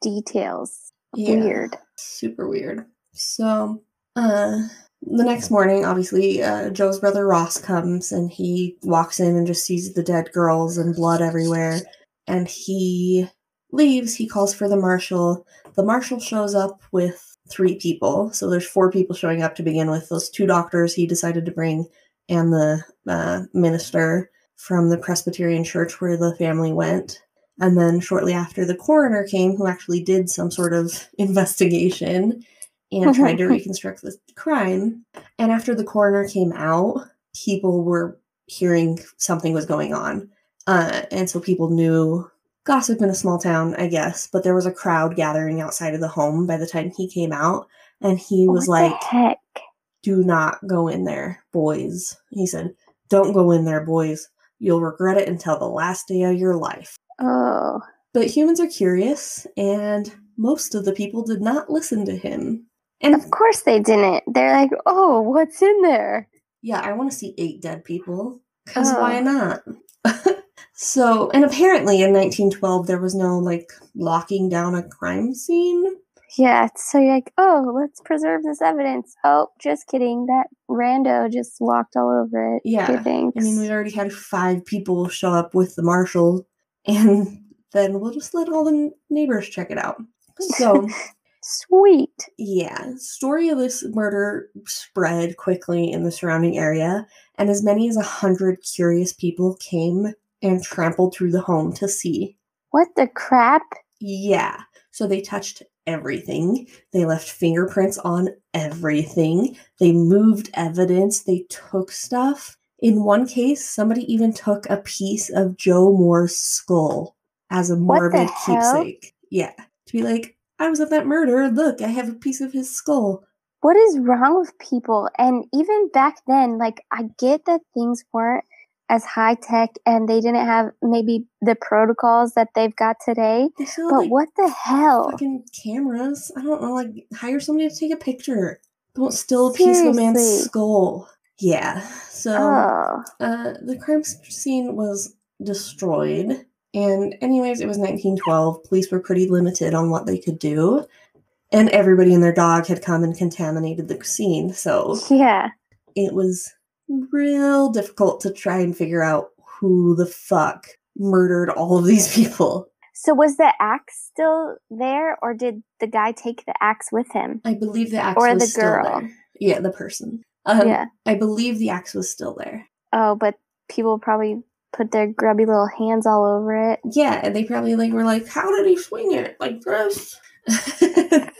details. Yeah. Weird. super weird. So, uh, the next morning, obviously, uh, Joe's brother Ross comes and he walks in and just sees the dead girls and blood everywhere. And he leaves. He calls for the marshal. The marshal shows up with three people. So there's four people showing up to begin with. Those two doctors he decided to bring, and the uh, minister from the Presbyterian church where the family went. And then shortly after, the coroner came, who actually did some sort of investigation and tried to reconstruct the crime. And after the coroner came out, people were hearing something was going on. Uh, and so people knew gossip in a small town, I guess, but there was a crowd gathering outside of the home by the time he came out. And he oh was what like, do not go in there, boys. He said, don't go in there, boys. You'll regret it until the last day of your life. Oh, But humans are curious, and most of the people did not listen to him. And of course they didn't. They're like, oh, what's in there? yeah, I want to see eight dead people. Because Oh. why not? so, and apparently in 1912, there was no like locking down a crime scene. Yeah, so you're like, oh, let's preserve this evidence. Oh, just kidding. That rando just walked all over it. Yeah, thanks. I mean, we already had five people show up with the marshal, and then we'll just let all the neighbors check it out. So, Sweet. yeah, story of this murder spread quickly in the surrounding area, and as many as a hundred curious people came and trampled through the home to see. What the crap? Yeah, so they touched everything. They left fingerprints on everything. They moved evidence. They took stuff. In one case, somebody even took a piece of Joe Moore's skull as a morbid keepsake. Yeah, to be like, I was at that murder. Look, I have a piece of his skull. What is wrong with people? And even back then, like, I get that things weren't as high tech and they didn't have maybe the protocols that they've got today. But like, what the hell? fucking cameras. I don't know, like hire somebody to take a picture. Don't steal a piece of a man's skull. Yeah. So Oh, uh, the crime scene was destroyed. And, anyways, it was 1912. Police were pretty limited on what they could do. And everybody and their dog had come and contaminated the scene. So yeah. it was real difficult to try and figure out who the fuck murdered all of these people. So was the axe still there, or did the guy take the axe with him? I believe the axe Or was the still girl. Yeah, the person. Um, yeah. I believe the axe was still there. Oh, but people probably put their grubby little hands all over it. Yeah, and they probably like were like, "How did he swing it like this?"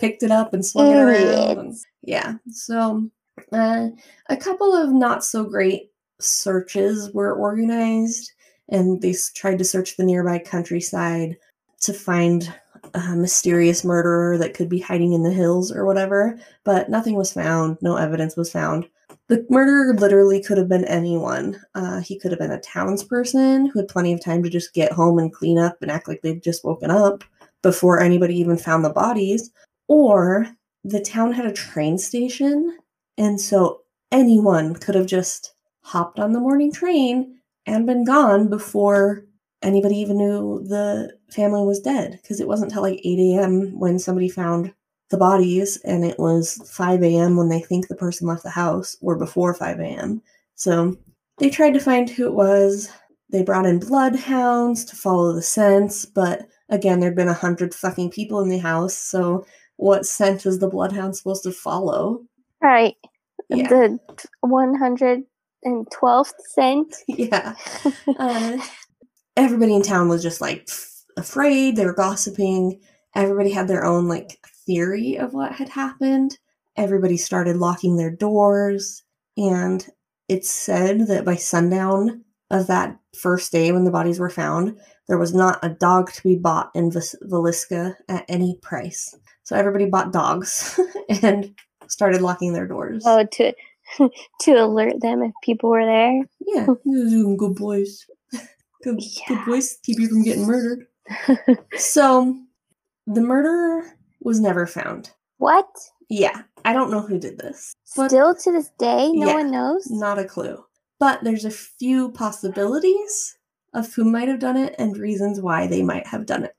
Picked it up and swung it around. and- yeah. So, a couple of not so great searches were organized, and they tried to search the nearby countryside to find a mysterious murderer that could be hiding in the hills or whatever. But nothing was found. No evidence was found. The murderer literally could have been anyone. Uh, he could have been a townsperson who had plenty of time to just get home and clean up and act like they'd just woken up before anybody even found the bodies. Or the town had a train station, and so anyone could have just hopped on the morning train and been gone before anybody even knew the family was dead. Because it wasn't till like 8 a.m. when somebody found the bodies, and it was 5 a.m. when they think the person left the house, or before 5 a.m. So they tried to find who it was. They brought in bloodhounds to follow the scents, but again, there'd been a hundred fucking people in the house, so what scent is the bloodhound supposed to follow? Right. Yeah. The 112th cent. yeah. Uh, everybody in town was just like afraid. They were gossiping. Everybody had their own like theory of what had happened. Everybody started locking their doors, and it's said that by sundown of that first day when the bodies were found, there was not a dog to be bought in Vis- Villisca at any price. So everybody bought dogs and started locking their doors. Oh, to to alert them if people were there. Yeah, good boys. Good, Yeah. good boys keep you from getting murdered. So, the murderer was never found. what? Yeah, I don't know who did this. Still to this day, no Yeah. one knows. not a clue. But there's a few possibilities of who might have done it and reasons why they might have done it.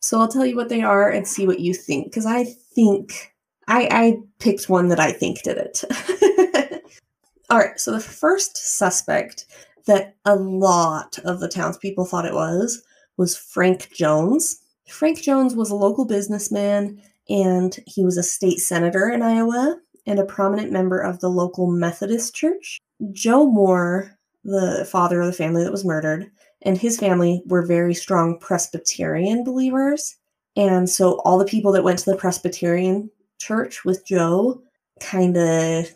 So I'll tell you what they are and see what you think. Because I think I, I picked one that I think did it. All right, so the first suspect that a lot of the townspeople thought it was was Frank Jones. Frank Jones was a local businessman and he was a state senator in Iowa and a prominent member of the local Methodist church. Joe Moore, the father of the family that was murdered, and his family were very strong Presbyterian believers. And so all the people that went to the Presbyterian church with Joe kind of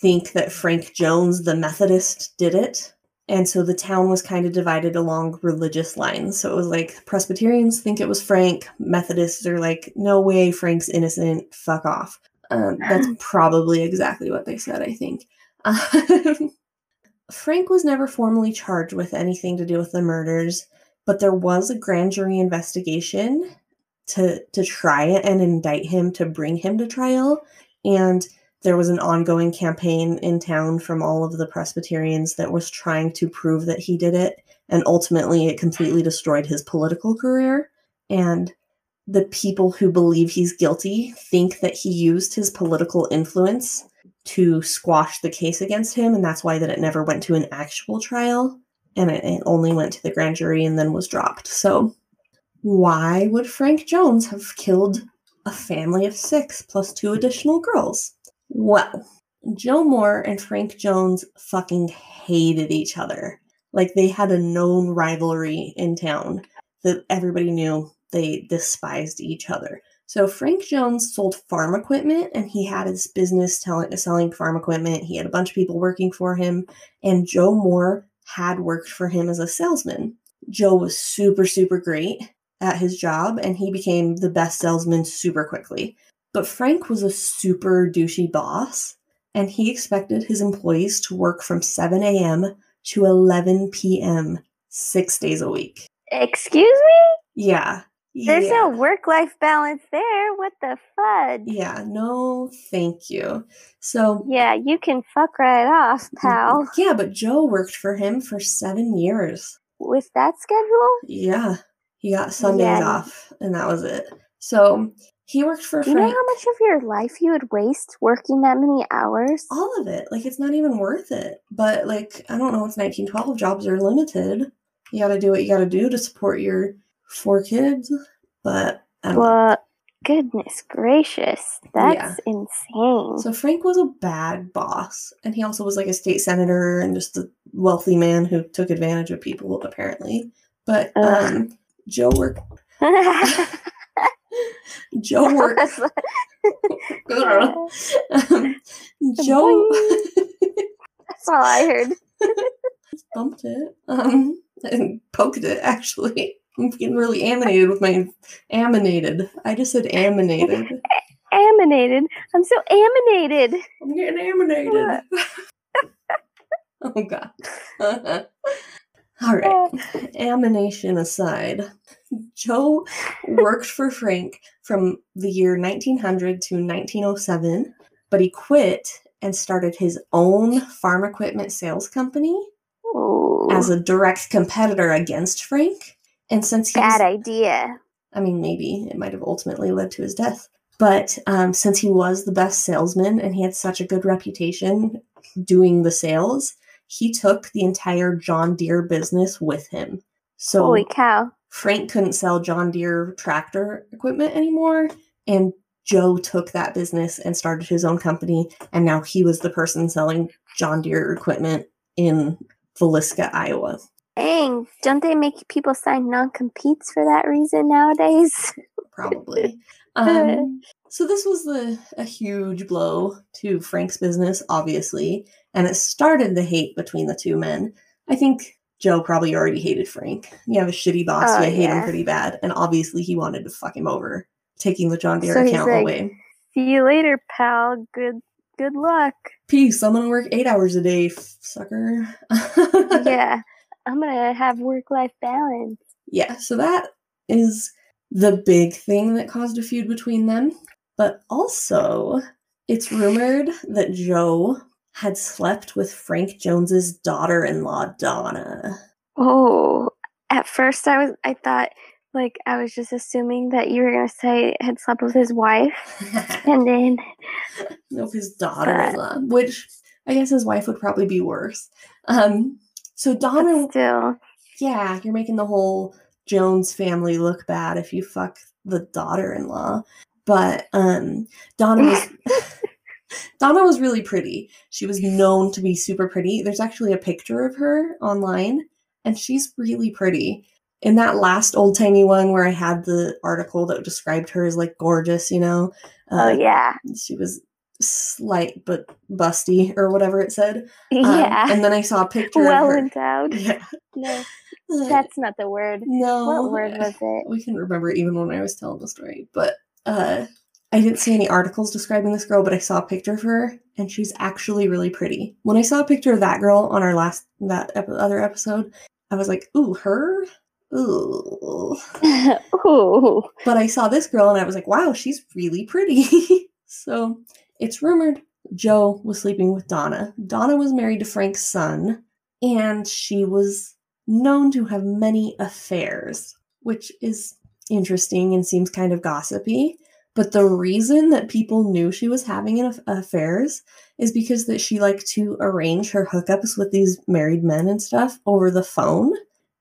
think that Frank Jones, the Methodist, did it. And so the town was kind of divided along religious lines. So it was like Presbyterians think it was Frank, Methodists are like, no way, Frank's innocent, fuck off. Um, that's probably exactly what they said, I think. Um, Frank was never formally charged with anything to do with the murders, but there was a grand jury investigation to to try it and indict him to bring him to trial, and there was an ongoing campaign in town from all of the Presbyterians that was trying to prove that he did it, and ultimately it completely destroyed his political career. And the people who believe he's guilty think that he used his political influence to squash the case against him, and that's why that it never went to an actual trial, and it, it only went to the grand jury and then was dropped. So, why would Frank Jones have killed a family of six plus two additional girls? Well, Joe Moore and Frank Jones fucking hated each other. Like they had a known rivalry in town that everybody knew they despised each other. So Frank Jones sold farm equipment and he had his business telling, selling farm equipment. He had a bunch of people working for him and Joe Moore had worked for him as a salesman. Joe was super super great at his job and he became the best salesman super quickly. But Frank was a super douchey boss and he expected his employees to work from 7 a.m. to 11 p.m. 6 days a week. Excuse me? Yeah. There's yeah. no work life balance there. What the fudge? Yeah, no, thank you. So, Yeah, you can fuck right off, mm, pal. yeah, but Joe worked for him for seven years. With that schedule? Yeah, he got Sundays Yeah. off, and that was it. So, he worked for Do you know how much of your life you would waste working that many hours? All of it. Like, it's not even worth it. But, like, I don't know, it's 1912. Jobs are limited. You gotta do what you gotta do to support your four kids. But, I don't know. Well, goodness gracious. That's insane. So Frank was a bad boss, and he also was like a state senator and just a wealthy man who took advantage of people, apparently. But um, Joe worked. Joe worked. um, Joe That's all I heard. bumped it. Um, and poked it. Actually, I'm getting really animated with my aminated. I just said aminated. Aminated. I'm so aminated. I'm getting aminated. oh god. All right. Amination aside, Joe worked for Frank from the year 1900 to 1907, but he quit and started his own farm equipment sales company Ooh, as a direct competitor against Frank. And since he was, bad idea. I mean, maybe it might have ultimately led to his death. But um, since he was the best salesman and he had such a good reputation doing the sales, he took the entire John Deere business with him. So Holy cow. Frank couldn't sell John Deere tractor equipment anymore, and Joe took that business and started his own company, and now he was the person selling John Deere equipment in Villisca, Iowa. Dang, don't they make people sign non competes for that reason nowadays? probably. Um, so this was the a huge blow to Frank's business, obviously, and it started the hate between the two men. I think Joe probably already hated Frank. You have a shitty boss, Oh, you hate him pretty bad, and obviously he wanted to fuck him over, taking the John Deere So account like- away. See you later, pal. Good good luck. Peace. I'm gonna work eight hours a day, sucker. yeah. I'm gonna have work life balance. Yeah, so that is the big thing that caused a feud between them. But also, it's rumored that Joe had slept with Frank Jones's daughter-in-law, Donna. Oh, at first I was I thought like I was just assuming that you were gonna say had slept with his wife, and then nope, his daughter-in-law, which I guess his wife would probably be worse. Um, so Donna, but still, yeah, you're making the whole Jones family look bad if you fuck the daughter-in-law. But um, Donna was Donna was really pretty. She was known to be super pretty. There's actually a picture of her online, and she's really pretty. In that last old timey one where I had the article that described her as like gorgeous, you know. oh uh, yeah, she was slight but busty or whatever it said. Um, yeah, and then I saw a picture well of her. endowed. Yeah. No, that's not the word. no. What word was it? We can remember even when I was telling the story. But uh I didn't see any articles describing this girl, but I saw a picture of her and she's actually really pretty. When I saw a picture of that girl on our last that ep- other episode, I was like, "Ooh, her?" Ooh. Ooh, But I saw this girl and I was like, "Wow, she's really pretty." so, it's rumored Joe was sleeping with Donna. Donna was married to Frank's son, and she was known to have many affairs, which is interesting and seems kind of gossipy. But the reason that people knew she was having an aff- affairs is because that she liked to arrange her hookups with these married men and stuff over the phone.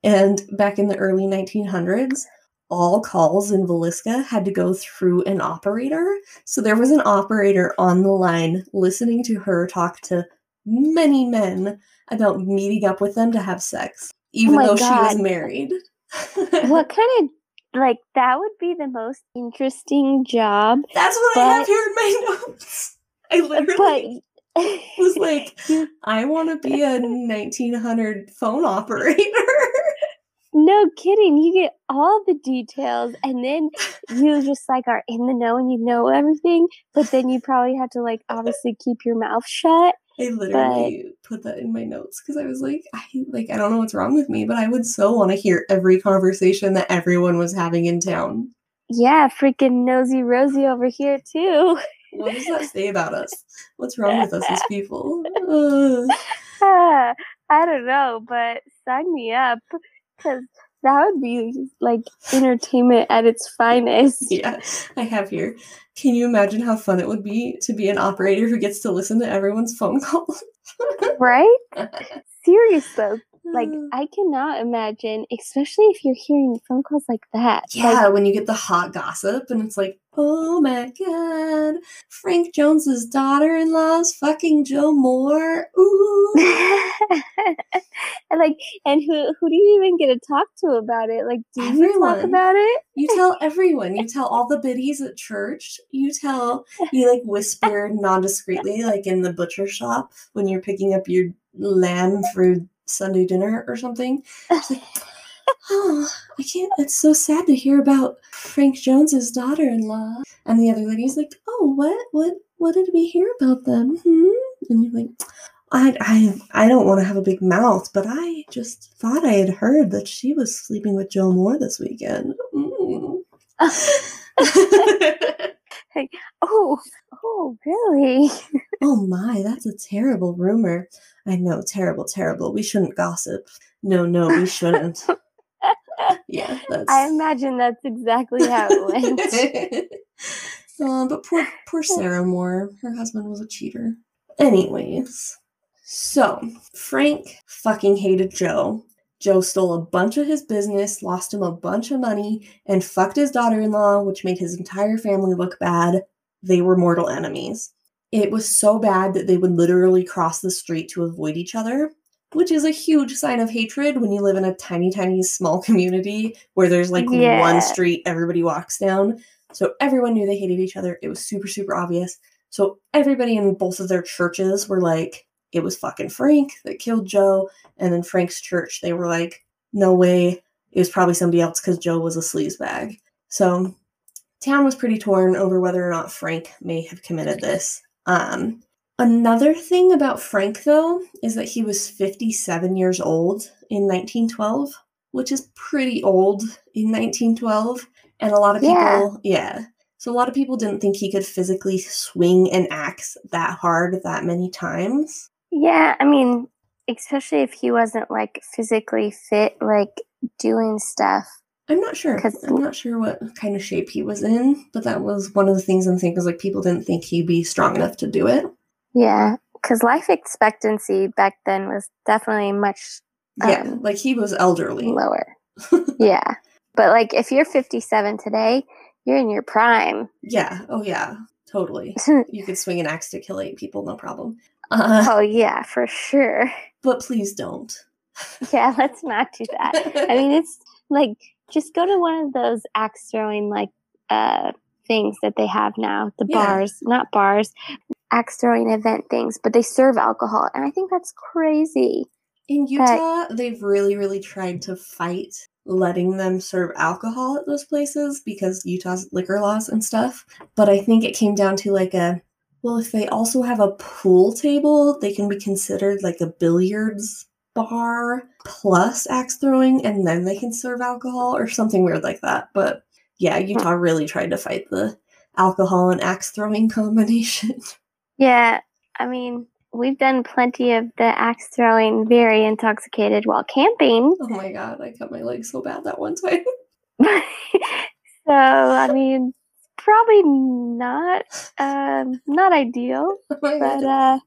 And back in the early 1900s, all calls in Villisca had to go through an operator. So there was an operator on the line listening to her talk to many men about meeting up with them to have sex, even oh my though she was married. what kind of like that would be the most interesting job, That's what I have But- here in my notes. I literally but was like, I want to be a 1900 phone operator. No kidding. You get all the details and then you just like are in the know and you know everything, but then you probably have to like obviously keep your mouth shut. I literally put that in my notes because I was like, I like I don't know what's wrong with me, but I would so want to hear every conversation that everyone was having in town. Yeah, freaking nosy Rosie over here too. What does that say about us? What's wrong with us as people? Uh, I don't know, but sign me up because that would be like entertainment at its finest. yeah, I have here. Can you imagine how fun it would be to be an operator who gets to listen to everyone's phone calls? Right? Serious though. Like mm. I cannot imagine, especially if you're hearing phone calls like that. Yeah, when you get the hot gossip and it's like, oh my god, Frank Jones's daughter-in-law's fucking Joe Moore. Ooh. And like, and who who do you even get to talk to about it? Like, do you talk about it? You tell everyone. You tell all the biddies at church. You tell you like whisper non-discreetly, like in the butcher shop when you're picking up your lamb for Sunday dinner or something. Like, oh, I can't. It's so sad to hear about Frank Jones's daughter-in-law. And the other lady's like, oh, what, what, what did we hear about them? Hmm? And you're like, I, I, I don't want to have a big mouth, but I just thought I had heard that she was sleeping with Joe Moore this weekend. Mm. Oh, oh, really? Oh my, that's a terrible rumor. I know, terrible, terrible. We shouldn't gossip. No, no, we shouldn't. yeah, that's. I imagine that's exactly how it went. Uh, but poor, poor Sarah Moore. Her husband was a cheater. Anyways, so Frank fucking hated Joe. Joe stole a bunch of his business, lost him a bunch of money, and fucked his daughter in law, which made his entire family look bad. They were mortal enemies. It was so bad that they would literally cross the street to avoid each other, which is a huge sign of hatred when you live in a tiny, tiny, small community where there's like Yeah. one street everybody walks down. So everyone knew they hated each other. It was super, super obvious. So everybody in both of their churches were like, it was fucking Frank that killed Joe. And then Frank's church, they were like, no way. It was probably somebody else because Joe was a sleazebag. So town was pretty torn over whether or not Frank may have committed this. Um, Another thing about Frank, though, is that he was 57 years old in 1912, which is pretty old in 1912. And a lot of people, yeah. yeah. So a lot of people didn't think he could physically swing an axe that hard that many times. Yeah, I mean, especially if he wasn't like physically fit, like doing stuff. I'm not sure. I'm not sure what kind of shape he was in, but that was one of the things I'm thinking was like people didn't think he'd be strong enough to do it. Yeah, because life expectancy back then was definitely much. Um, yeah, like he was elderly. Lower. yeah. But like if you're 57 today, you're in your prime. Yeah. Oh, yeah. Totally. you could swing an axe to kill eight people, no problem. Uh, oh, yeah, for sure. But please don't. yeah, let's not do that. I mean, it's like just go to one of those axe throwing like uh things that they have now, the yeah. bars, not bars, axe throwing event things, but they serve alcohol, and I think that's crazy. In Utah, they've really, really tried to fight letting them serve alcohol at those places because Utah's liquor laws and stuff. But I think it came down to like a well, if they also have a pool table, they can be considered like a billiards bar plus axe throwing, and then they can serve alcohol or something weird like that. But yeah, Utah really tried to fight the alcohol and axe throwing combination. Yeah, I mean, we've done plenty of the axe throwing very intoxicated while camping. Oh my god, I cut my leg so bad that one time. so I mean, probably not um, not ideal, oh but uh,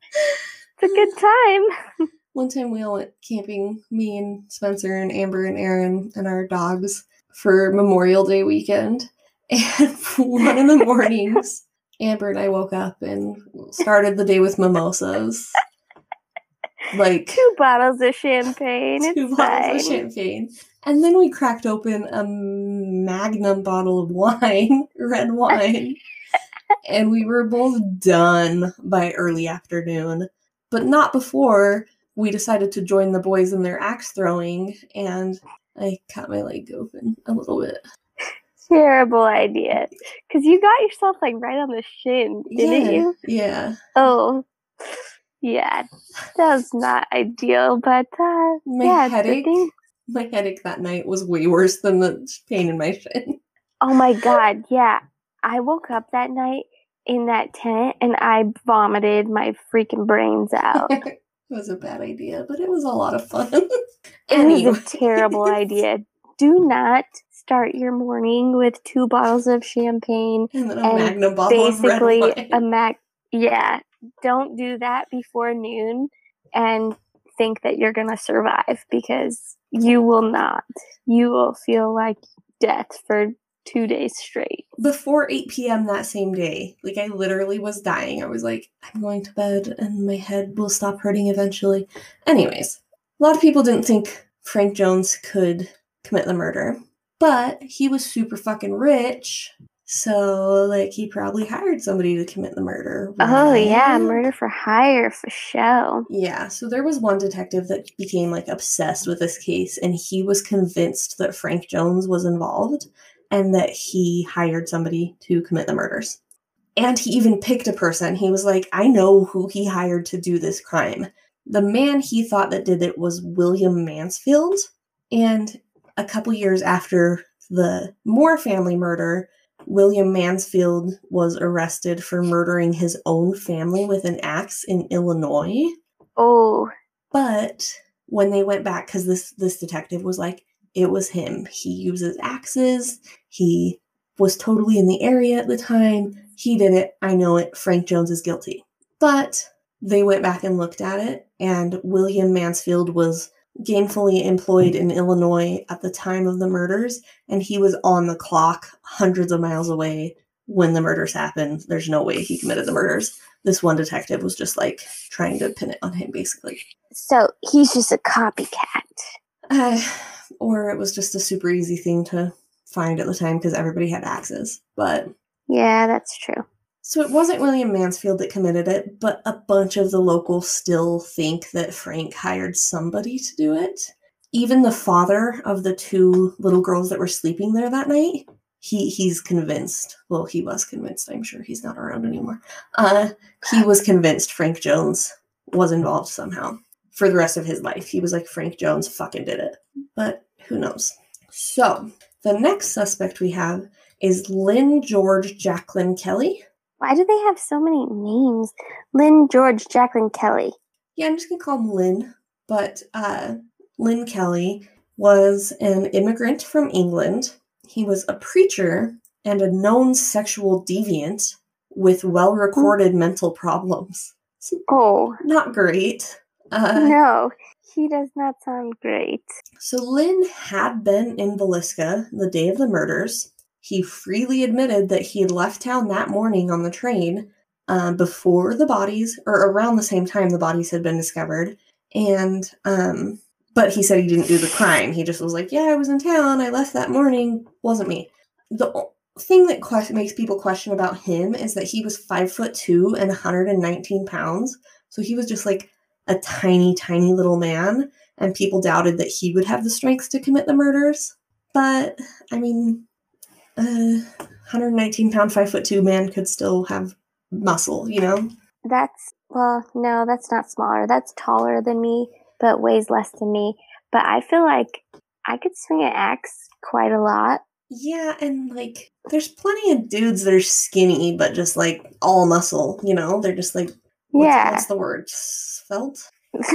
it's a good time. One time we all went camping, me and Spencer and Amber and Aaron and our dogs for Memorial Day weekend. And one of the mornings, Amber and I woke up and started the day with mimosas. Like two bottles of champagne. Two bottles fine. of champagne. And then we cracked open a magnum bottle of wine, red wine. and we were both done by early afternoon. But not before we decided to join the boys in their axe throwing and I cut my leg open a little bit terrible idea because you got yourself like right on the shin, didn't yeah, you? Yeah. Oh, yeah. That was not ideal, but uh, my yeah, headache. My headache that night was way worse than the pain in my shin. Oh my god! Yeah, I woke up that night in that tent and I vomited my freaking brains out. it was a bad idea, but it was a lot of fun. it was a terrible idea. Do not start your morning with two bottles of champagne and, then a and magnum bottle basically a mac yeah don't do that before noon and think that you're going to survive because you will not you will feel like death for two days straight before 8 p.m that same day like i literally was dying i was like i'm going to bed and my head will stop hurting eventually anyways a lot of people didn't think frank jones could commit the murder but he was super fucking rich. So, like, he probably hired somebody to commit the murder. Right? Oh, yeah, murder for hire for show. Yeah, so there was one detective that became, like, obsessed with this case, and he was convinced that Frank Jones was involved and that he hired somebody to commit the murders. And he even picked a person. He was like, I know who he hired to do this crime. The man he thought that did it was William Mansfield. And a couple years after the Moore family murder, William Mansfield was arrested for murdering his own family with an axe in Illinois. Oh. But when they went back, because this this detective was like, it was him. He uses axes. He was totally in the area at the time. He did it. I know it. Frank Jones is guilty. But they went back and looked at it, and William Mansfield was gainfully employed in Illinois at the time of the murders, and he was on the clock hundreds of miles away when the murders happened. There's no way he committed the murders. This one detective was just like trying to pin it on him, basically. So he's just a copycat. Uh, or it was just a super easy thing to find at the time because everybody had axes. But yeah, that's true. So it wasn't William Mansfield that committed it, but a bunch of the locals still think that Frank hired somebody to do it. Even the father of the two little girls that were sleeping there that night, he he's convinced. Well, he was convinced. I'm sure he's not around anymore. Uh, he was convinced Frank Jones was involved somehow for the rest of his life. He was like Frank Jones fucking did it, but who knows? So the next suspect we have is Lynn George Jacklin Kelly. Why do they have so many names? Lynn George Jacklin Kelly. Yeah, I'm just gonna call him Lynn. But uh, Lynn Kelly was an immigrant from England he was a preacher and a known sexual deviant with well recorded mental problems. Oh. Not great. Uh, no, he does not sound great. So Lynn had been in Villisca the day of the murders. He freely admitted that he had left town that morning on the train uh, before the bodies, or around the same time the bodies had been discovered. And um, but he said he didn't do the crime. He just was like, "Yeah, I was in town. I left that morning. Wasn't me." The thing that que- makes people question about him is that he was five foot two and 119 pounds. So he was just like a tiny, tiny little man, and people doubted that he would have the strength to commit the murders. But I mean, a 119 pound, five foot two man could still have muscle, you know. That's well, no, that's not smaller. That's taller than me but weighs less than me. But I feel like I could swing an axe quite a lot. Yeah, and like there's plenty of dudes that are skinny but just like all muscle, you know? They're just like what's, yeah. what's the word? Felt?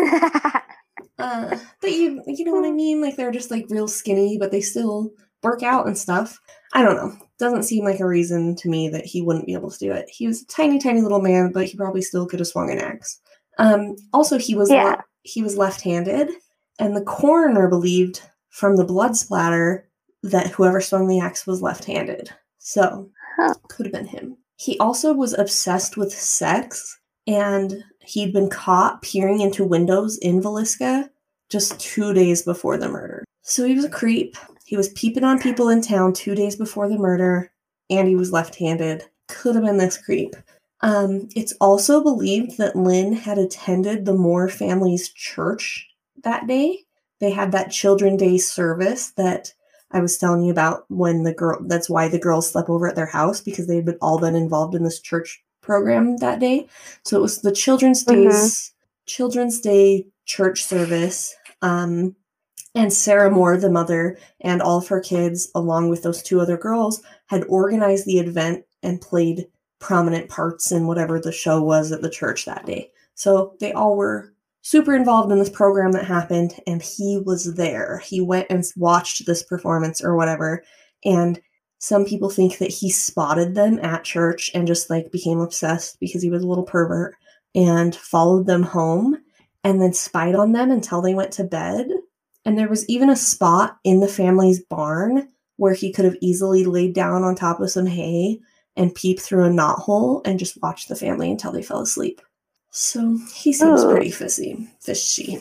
uh, but you you know what I mean? Like they're just like real skinny, but they still work out and stuff. I don't know. Doesn't seem like a reason to me that he wouldn't be able to do it. He was a tiny, tiny little man, but he probably still could have swung an axe. Um, also, he was yeah he was left handed, and the coroner believed from the blood splatter that whoever swung the axe was left handed. So, huh. could have been him. He also was obsessed with sex, and he'd been caught peering into windows in Villisca just two days before the murder. So he was a creep. He was peeping on people in town two days before the murder, and he was left handed. Could have been this creep. Um, it's also believed that Lynn had attended the Moore family's church that day. They had that Children Day service that I was telling you about when the girl, that's why the girls slept over at their house because they had been, all been involved in this church program that day. So it was the Children's mm-hmm. Children's Day church service. Um, and Sarah Moore, the mother, and all of her kids, along with those two other girls, had organized the event and played prominent parts in whatever the show was at the church that day. So they all were super involved in this program that happened, and he was there. He went and watched this performance or whatever. And some people think that he spotted them at church and just like became obsessed because he was a little pervert and followed them home and then spied on them until they went to bed. And there was even a spot in the family's barn where he could have easily laid down on top of some hay and peep through a knothole and just watch the family until they fell asleep. So he seems oh. pretty fishy. Fishy.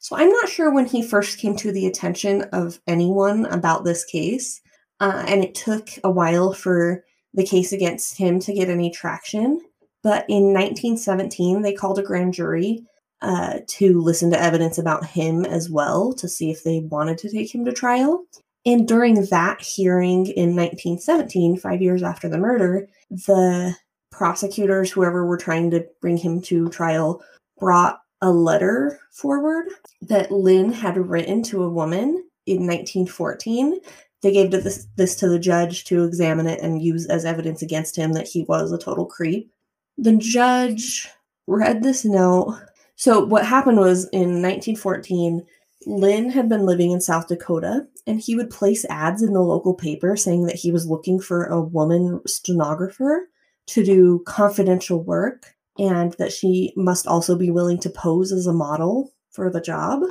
So I'm not sure when he first came to the attention of anyone about this case, uh, and it took a while for the case against him to get any traction. But in 1917, they called a grand jury uh, to listen to evidence about him as well to see if they wanted to take him to trial. And during that hearing in 1917, five years after the murder, the prosecutors, whoever were trying to bring him to trial, brought a letter forward that Lynn had written to a woman in 1914. They gave this, this to the judge to examine it and use as evidence against him that he was a total creep. The judge read this note. So, what happened was in 1914, Lynn had been living in South Dakota and he would place ads in the local paper saying that he was looking for a woman stenographer to do confidential work and that she must also be willing to pose as a model for the job.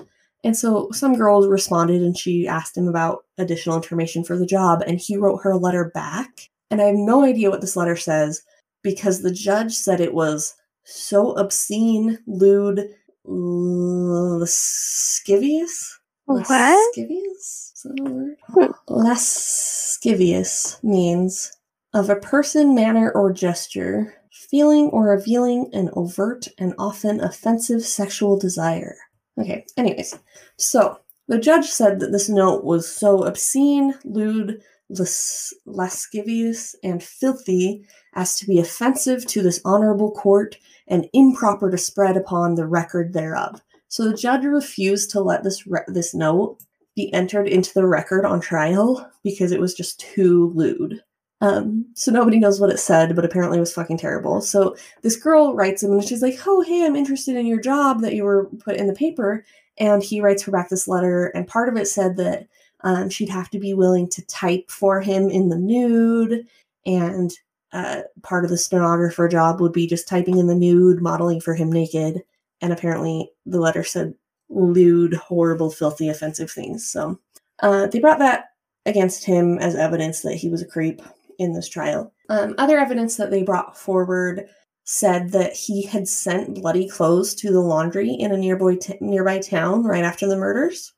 And so some girls responded and she asked him about additional information for the job and he wrote her a letter back. And I have no idea what this letter says because the judge said it was so obscene, lewd, lascivious. What? Lascivious? Is that a word? Hmm. Lascivious means of a person, manner, or gesture, feeling or revealing an overt and often offensive sexual desire. Okay, anyways, so the judge said that this note was so obscene, lewd, las- lascivious and filthy as to be offensive to this honorable court and improper to spread upon the record thereof. So the judge refused to let this re- this note be entered into the record on trial because it was just too lewd. Um, so nobody knows what it said, but apparently it was fucking terrible. So this girl writes him and she's like, Oh, hey, I'm interested in your job that you were put in the paper. And he writes her back this letter, and part of it said that um, she'd have to be willing to type for him in the nude, and uh, part of the stenographer job would be just typing in the nude, modeling for him naked. And apparently, the letter said lewd, horrible, filthy, offensive things. So uh, they brought that against him as evidence that he was a creep in this trial. Um, other evidence that they brought forward said that he had sent bloody clothes to the laundry in a nearby t- nearby town right after the murders.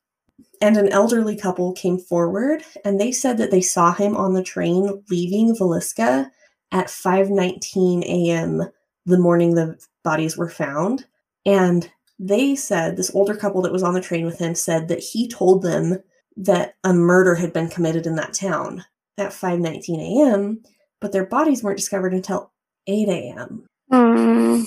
And an elderly couple came forward and they said that they saw him on the train leaving Villisca at 5:19 a.m. the morning the bodies were found. And they said this older couple that was on the train with him said that he told them that a murder had been committed in that town at 5:19 a.m., but their bodies weren't discovered until 8 a.m. Mm.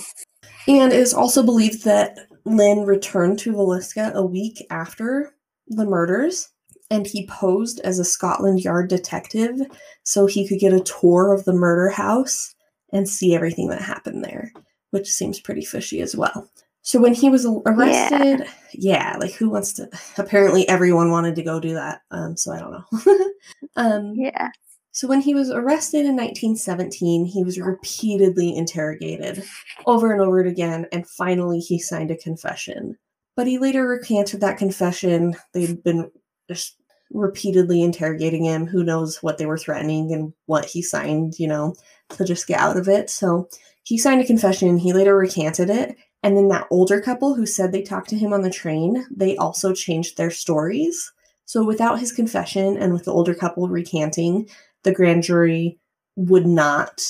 And it is also believed that Lynn returned to Villisca a week after the murders, and he posed as a Scotland Yard detective so he could get a tour of the murder house and see everything that happened there, which seems pretty fishy as well. So when he was arrested, yeah, like who wants to? Apparently, everyone wanted to go do that. Um, so I don't know. um, Yeah. so when he was arrested in 1917, he was repeatedly interrogated over and over again, and finally he signed a confession. But he later recanted that confession. They'd been just repeatedly interrogating him. Who knows what they were threatening and what he signed, you know, to just get out of it. So he signed a confession. He later recanted it. And then that older couple who said they talked to him on the train, they also changed their stories. So without his confession and with the older couple recanting, the grand jury would not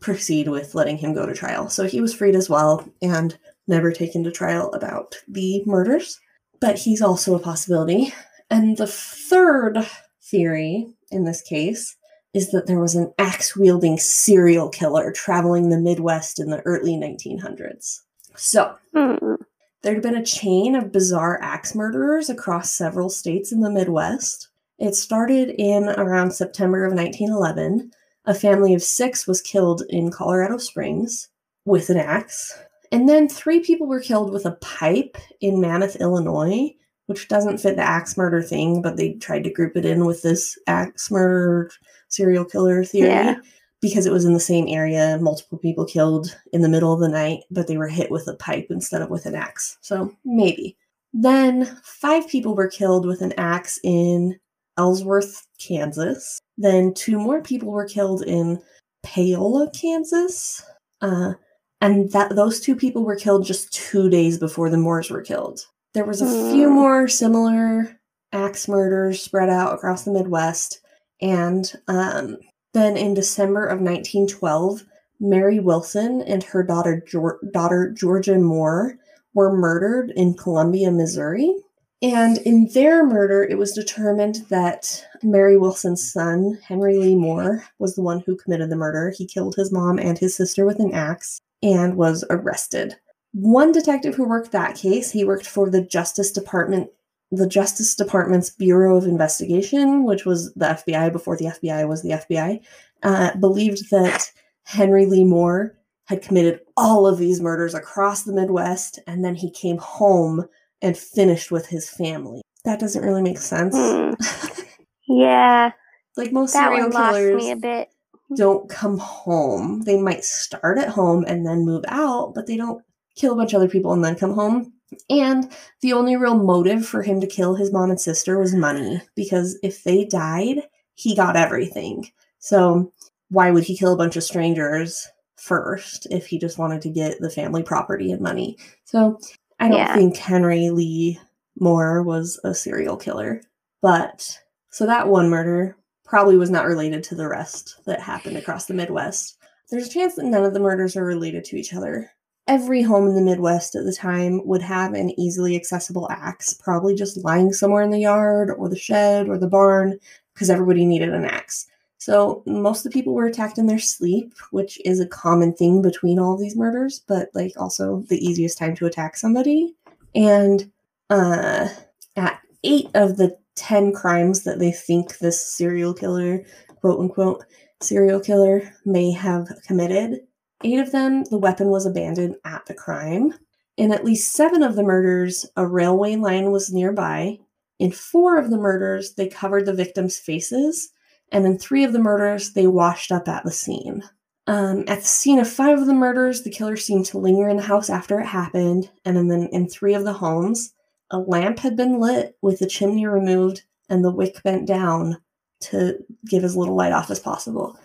proceed with letting him go to trial. So he was freed as well and never taken to trial about the murders. But he's also a possibility. And the third theory in this case is that there was an axe wielding serial killer traveling the Midwest in the early 1900s. So, Mm. There'd been a chain of bizarre axe murderers across several states in the Midwest. It started in around September of 1911. A family of six was killed in Colorado Springs with an axe. And then three people were killed with a pipe in Monmouth, Illinois, which doesn't fit the axe murder thing, but they tried to group it in with this axe murder serial killer theory Yeah. Because it was in the same area, multiple people killed in the middle of the night, but they were hit with a pipe instead of with an axe. So maybe. Then five people were killed with an axe in Ellsworth, Kansas. Then two more people were killed in Paola, Kansas. Uh, and that those two people were killed just two days before the Moors were killed. There was a few Hmm. more similar axe murders spread out across the Midwest. And um, then in December of 1912, Mary Wilson and her daughter, Geor- daughter Georgia Moore were murdered in Columbia, Missouri. And in their murder, it was determined that Mary Wilson's son, Henry Lee Moore, was the one who committed the murder. He killed his mom and his sister with an axe and was arrested. One detective who worked that case, he worked for the Justice Department, the Justice Department's Bureau of Investigation, which was the FBI before the FBI was the FBI, uh, believed that Henry Lee Moore had committed all of these murders across the Midwest, and then he came home and finished with his family. That doesn't really make sense. Hmm. Yeah. like most That serial killers me a bit. don't come home. They might start at home and then move out, but they don't kill a bunch of other people and then come home. And the only real motive for him to kill his mom and sister was money, because if they died, he got everything. So why would he kill a bunch of strangers first if he just wanted to get the family property and money? So I don't Yeah. think Henry Lee Moore was a serial killer. But so that one murder probably was not related to the rest that happened across the Midwest. There's a chance that none of the murders are related to each other. Every home in the Midwest at the time would have an easily accessible axe, probably just lying somewhere in the yard or the shed or the barn. because everybody needed an axe. So most of the people were attacked in their sleep, which is a common thing between all these murders, but like also the easiest time to attack somebody. And uh, at eight of the 10 crimes that they think this serial killer, quote unquote, serial killer may have committed, eight of them, the weapon was abandoned at the crime. In at least seven of the murders, a railway line was nearby. In four of the murders, they covered the victims' faces. And in three of the murders, they washed up at the scene. Um, at the scene of five of the murders, the killer seemed to linger in the house after it happened. And then in three of the homes, a lamp had been lit with the chimney removed and the wick bent down to give as little light off as possible.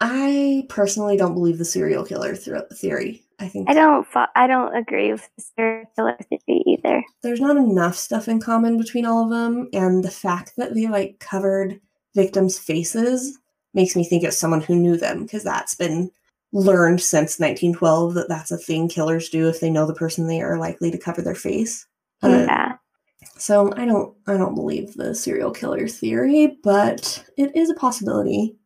I personally don't believe the serial killer th- theory. I think I don't. Fo- I don't agree with the serial killer theory either. there's not enough stuff in common between all of them, and the fact that they like covered victims' faces makes me think it's someone who knew them because that's been learned since 1912 that that's a thing killers do if they know the person they are likely to cover their face. Uh, yeah. So I don't I don't believe the serial killer theory, but it is a possibility.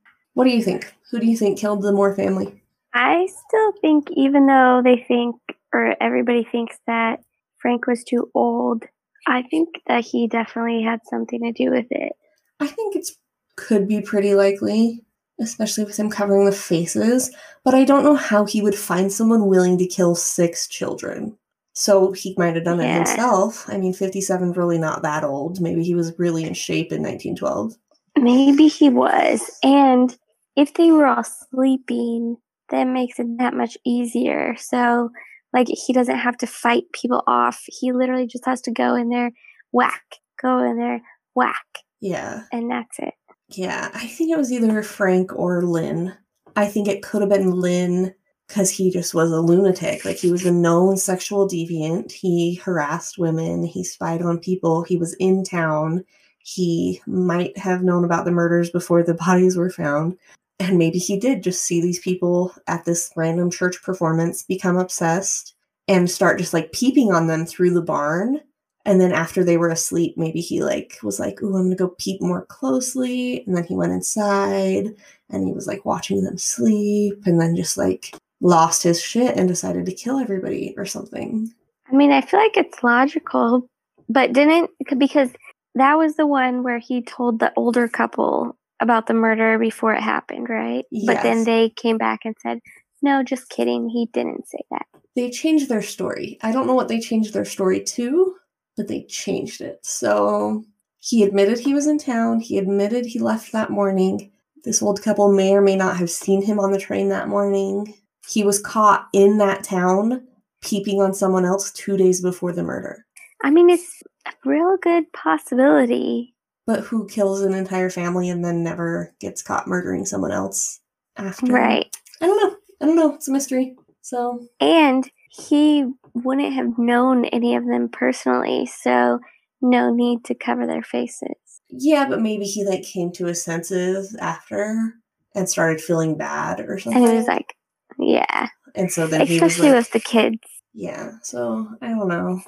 What do you think? Who do you think killed the Moore family? I still think, even though they think, or everybody thinks that Frank was too old, I think that he definitely had something to do with it. I think it's could be pretty likely, especially with him covering the faces, but I don't know how he would find someone willing to kill six children. So he might have done it Yeah. himself. I mean, 57 really not that old. Maybe he was really in shape in 1912. Maybe he was. And if they were all sleeping, that makes it that much easier. So, like, he doesn't have to fight people off. He literally just has to go in there, whack, go in there, whack, Yeah. and that's it. Yeah, I think it was either Frank or Lynn. I think it could have been Lynn because he just was a lunatic. Like he was a known sexual deviant. He harassed women. He spied on people. He was in town. He might have known about the murders before the bodies were found. And maybe he did just see these people at this random church performance, become obsessed, and start just like peeping on them through the barn. And then after they were asleep, maybe he like was like, "Ooh, I'm gonna go peep more closely." And then he went inside and he was like watching them sleep, and then just like lost his shit and decided to kill everybody or something. I mean, I feel like it's logical, but didn't because that was the one where he told the older couple about the murder before it happened, right? Yes. But then they came back and said, "No, just kidding. He didn't say that." They changed their story. I don't know what they changed their story to, but they changed it. So he admitted he was in town. He admitted he left that morning. This old couple may or may not have seen him on the train that morning. He was caught in that town peeping on someone else two days before the murder. I mean, it's a real good possibility. But who kills an entire family and then never gets caught murdering someone else after? Right. I don't know. I don't know. It's a mystery. So And he wouldn't have known any of them personally, so no need to cover their faces. yeah, but maybe he like came to his senses after and started feeling bad or something. And he was like, yeah, and so then he was especially like, with the kids. yeah. So I don't know.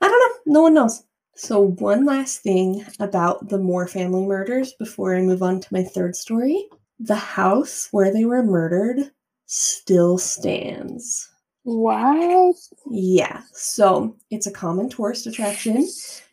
I don't know. No one knows. So one last thing about the Moore family murders before I move on to my third story. The house where they were murdered still stands. What? Yeah, so it's a common tourist attraction.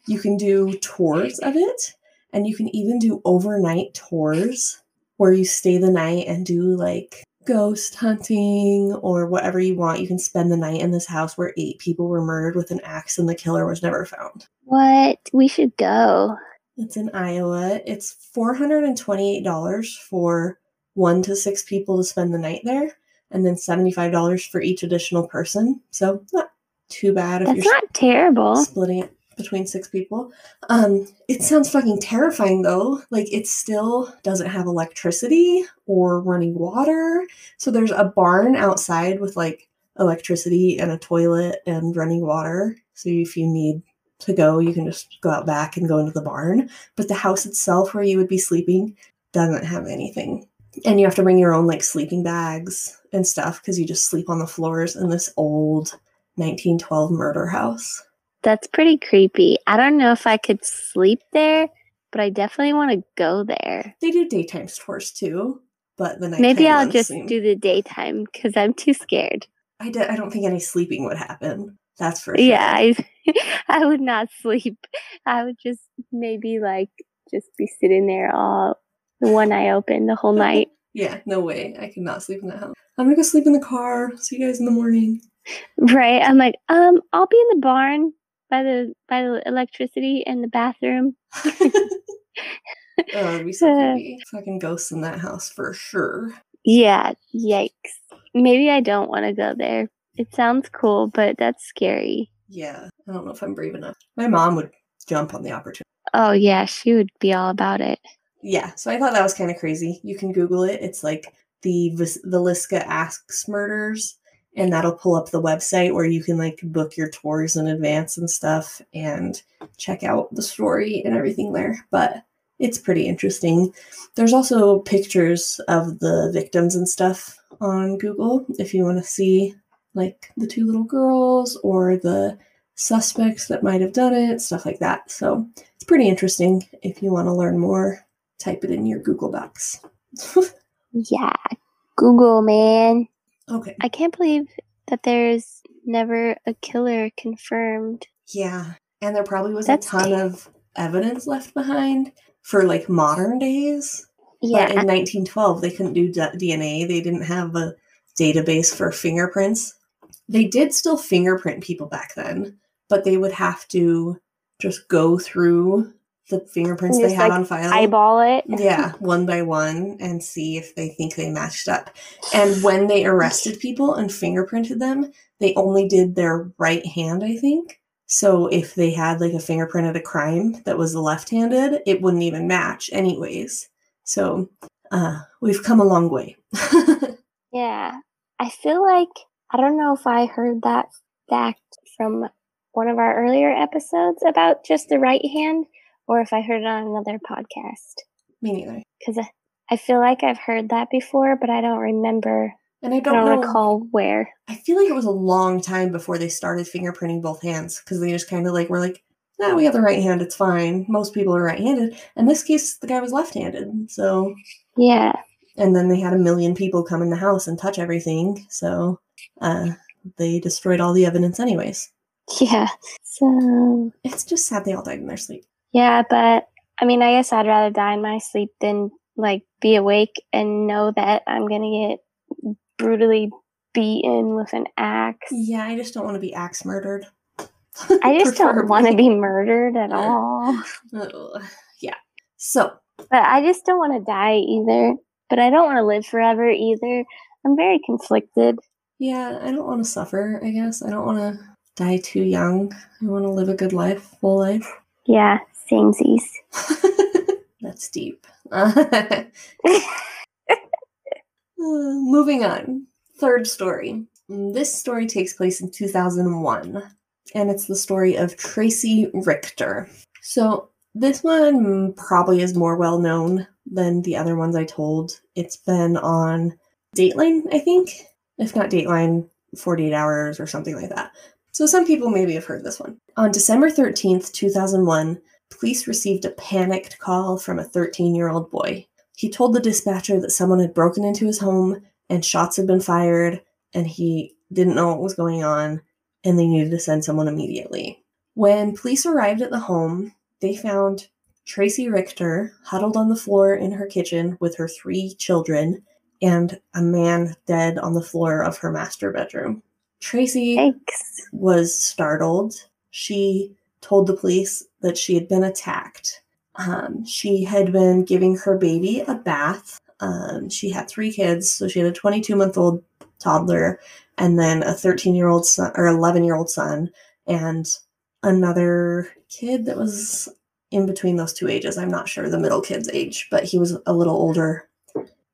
You can do tours of it, and you can even do overnight tours where you stay the night and do like ghost hunting or whatever you want. You can spend the night in this house where eight people were murdered with an axe and the killer was never found. What? We should go. It's in Iowa. It's $428 for one to six people to spend the night there, and then $75 for each additional person. So, not too bad if That's you're not terrible. splitting it between six people. Um, it sounds fucking terrifying though. Like it still doesn't have electricity or running water. So there's a barn outside with like electricity and a toilet and running water. So if you need to go, you can just go out back and go into the barn. But the house itself where you would be sleeping doesn't have anything. And you have to bring your own like sleeping bags and stuff because you just sleep on the floors in this old 1912 murder house. That's pretty creepy. I don't know if I could sleep there, but I definitely want to go there. They do daytime tours too, but the night Maybe I'll just seem... do the daytime because I'm too scared. I d- I don't think any sleeping would happen. That's for sure. Yeah, I, I would not sleep. I would just maybe like just be sitting there all one eye open the whole night. yeah, no way. I could not sleep in that house. I'm gonna go sleep in the car. See you guys in the morning. Right. I'm like, um, I'll be in the barn by the by the electricity in the bathroom. oh, it'd be so creepy. Fucking ghosts in that house for sure. Yeah, yikes. Maybe I don't want to go there. It sounds cool, but that's scary. Yeah, I don't know if I'm brave enough. My mom would jump on the opportunity. Oh, yeah, she would be all about it. Yeah, so I thought that was kind of crazy. You can Google it. It's like the Vis- Villisca Axe Murders, and that'll pull up the website where you can like book your tours in advance and stuff and check out the story and everything there. But it's pretty interesting. There's also pictures of the victims and stuff on Google if you want to see like the two little girls or the suspects that might have done it, stuff like that. So it's pretty interesting. If you want to learn more, type it in your Google Docs. yeah, Google, man. Okay. I can't believe that there's never a killer confirmed. Yeah. And there probably was That's a ton of evidence left behind for like modern days. Yeah. But in 1912, they couldn't do DNA. They didn't have a database for fingerprints. They did still fingerprint people back then, but they would have to just go through the fingerprints they had like on file. Eyeball it. Yeah, one by one and see if they think they matched up. And when they arrested people and fingerprinted them, they only did their right hand, I think. So if they had like a fingerprint at a crime that was left-handed, it wouldn't even match anyways. So uh, we've come a long way. yeah. I feel like I don't know if I heard that fact from one of our earlier episodes about just the right hand or if I heard it on another podcast. Me neither. Because I, I feel like I've heard that before, but I don't remember. And I don't, I don't recall where. I feel like it was a long time before they started fingerprinting both hands because they just kind of like were like, "No, we have the right hand. It's fine. Most people are right-handed." In this case, the guy was left-handed, so yeah. And then they had a million people come in the house and touch everything, so uh, they destroyed all the evidence anyways. Yeah. So it's just sad they all died in their sleep. Yeah, but I mean, I guess I'd rather die in my sleep than like be awake and know that I'm gonna get brutally beaten with an axe. Yeah, I just don't want to be axe murdered. I just don't want to be murdered at all. yeah. So. But I just don't want to die either. But I don't want to live forever either. I'm very conflicted. Yeah, I don't want to suffer, I guess. I don't want to die too young. I want to live a good life, full life. Yeah, samesies. That's deep. uh, moving on. Third story. This story takes place in 2001, and it's the story of Tracy Richter. So, this one probably is more well known than the other ones I told. It's been on Dateline, I think if not Dateline, 48 Hours or something like that. So some people maybe have heard this one. On December 13th, 2001, police received a panicked call from a 13 year old boy. He told the dispatcher that someone had broken into his home and shots had been fired, and he didn't know what was going on, and they needed to send someone immediately. When police arrived at the home, they found Tracy Richter huddled on the floor in her kitchen with her three children and a man dead on the floor of her master bedroom. Tracy Thanks. was startled. She told the police that she had been attacked. Um, she had been giving her baby a bath. Um, she had three kids, so she had a 22 month old toddler, and then a 13 year old son or 11 year old son, and another kid that was in between those two ages. I'm not sure the middle kid's age, but he was a little older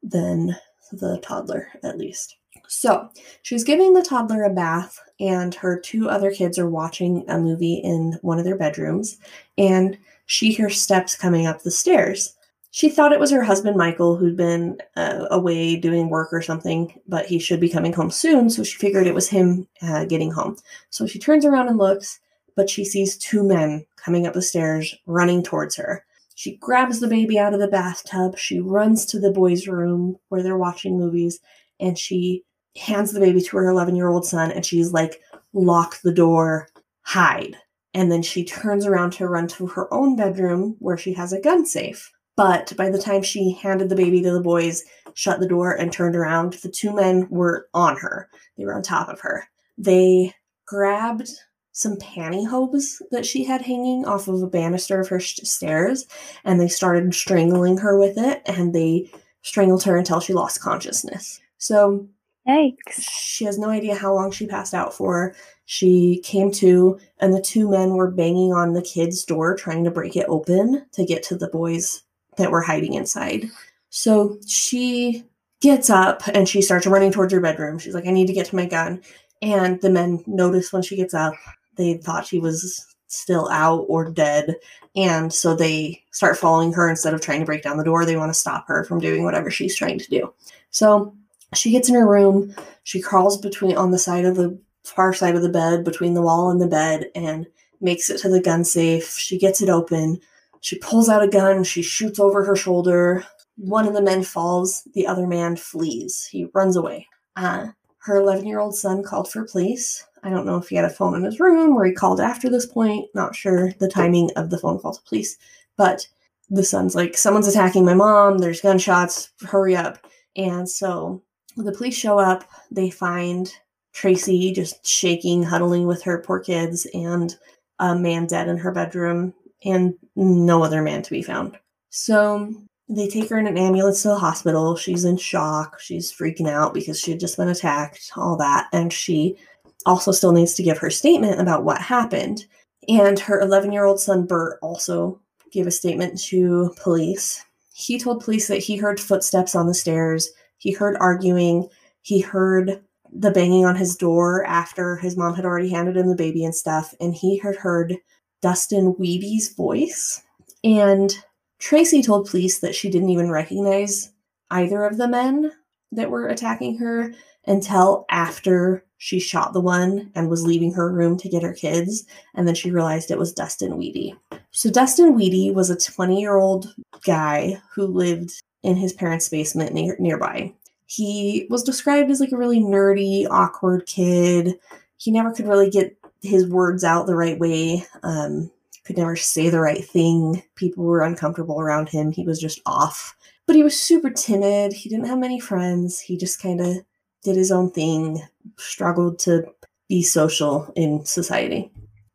than the toddler, at least. So she's giving the toddler a bath, and her two other kids are watching a movie in one of their bedrooms, and she hears steps coming up the stairs. She thought it was her husband Michael who'd been uh, away doing work or something, but he should be coming home soon, so she figured it was him uh, getting home. So she turns around and looks, but she sees two men coming up the stairs running towards her. She grabs the baby out of the bathtub. She runs to the boys' room where they're watching movies and she hands the baby to her 11 year old son and she's like, lock the door, hide. And then she turns around to run to her own bedroom where she has a gun safe. But by the time she handed the baby to the boys, shut the door, and turned around, the two men were on her. They were on top of her. They grabbed some pantyhose that she had hanging off of a banister of her stairs and they started strangling her with it and they strangled her until she lost consciousness. So Yikes. she has no idea how long she passed out for. She came to, and the two men were banging on the kid's door, trying to break it open to get to the boys that were hiding inside. So she gets up and she starts running towards her bedroom. She's like, I need to get to my gun. And the men notice when she gets up, they thought she was still out or dead. And so they start following her instead of trying to break down the door. They want to stop her from doing whatever she's trying to do. So she gets in her room. She crawls between on the side of the far side of the bed, between the wall and the bed, and makes it to the gun safe. She gets it open. She pulls out a gun. She shoots over her shoulder. One of the men falls. The other man flees. He runs away. Uh, her 11 year old son called for police. I don't know if he had a phone in his room or he called after this point. Not sure the timing of the phone call to police. But the son's like, someone's attacking my mom. There's gunshots. Hurry up. And so the police show up. They find Tracy just shaking, huddling with her poor kids, and a man dead in her bedroom, and no other man to be found. So they take her in an ambulance to the hospital. She's in shock. She's freaking out because she had just been attacked, all that. And she also still needs to give her statement about what happened. And her 11 year old son, Bert, also gave a statement to police. He told police that he heard footsteps on the stairs, he heard arguing, he heard the banging on his door after his mom had already handed him the baby and stuff, and he had heard Dustin Wehde's voice. And Tracy told police that she didn't even recognize either of the men that were attacking her until after she shot the one and was leaving her room to get her kids. And then she realized it was Dustin Wehde. So, Dustin Wehde was a 20 year old guy who lived in his parents' basement near, nearby. He was described as like a really nerdy, awkward kid. He never could really get his words out the right way. Um, could never say the right thing. People were uncomfortable around him. He was just off. But he was super timid. He didn't have many friends. He just kind of did his own thing, struggled to be social in society.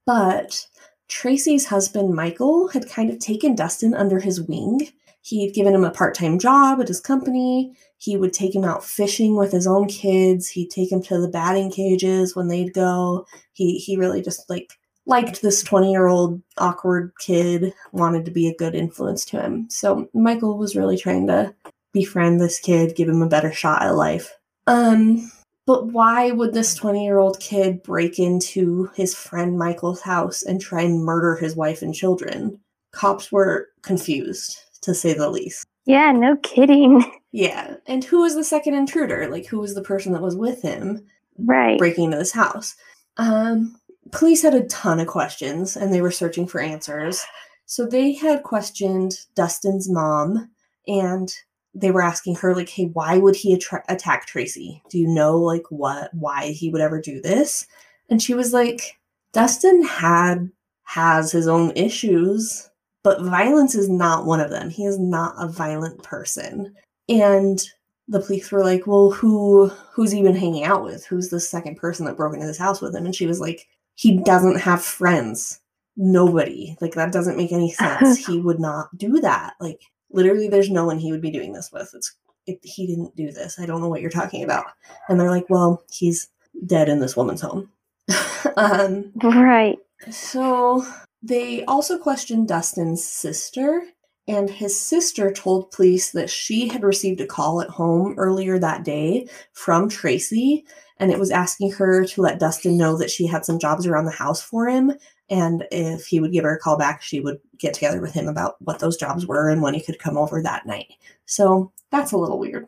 But Tracy's husband, Michael, had kind of taken Dustin under his wing. He'd given him a part time job at his company. He would take him out fishing with his own kids. He'd take him to the batting cages when they'd go. He he really just like liked this 20 year old awkward kid, wanted to be a good influence to him. So Michael was really trying to befriend this kid, give him a better shot at life. Um, but why would this 20 year old kid break into his friend Michael's house and try and murder his wife and children? Cops were confused, to say the least. Yeah, no kidding. Yeah. And who was the second intruder? Like, who was the person that was with him Right. breaking into this house? Um, police had a ton of questions and they were searching for answers. So they had questioned Dustin's mom and they were asking her like hey why would he attra- attack tracy do you know like what why he would ever do this and she was like dustin had has his own issues but violence is not one of them. He is not a violent person. And the police were like well who who's he been hanging out with? Who's the second person that broke into this house with him? And she was like he doesn't have friends. Nobody. Like that doesn't make any sense. He would not do that. Like literally there's no one he would be doing this with. It's it, he didn't do this. I don't know what you're talking about. And they're like well he's dead in this woman's home. Um Right. so they also questioned dustin's sister and his sister told police that she had received a call at home earlier that day from tracy and it was asking her to let dustin know that she had some jobs around the house for him and if he would give her a call back, she would get together with him about what those jobs were and when he could come over that night. So that's a little weird.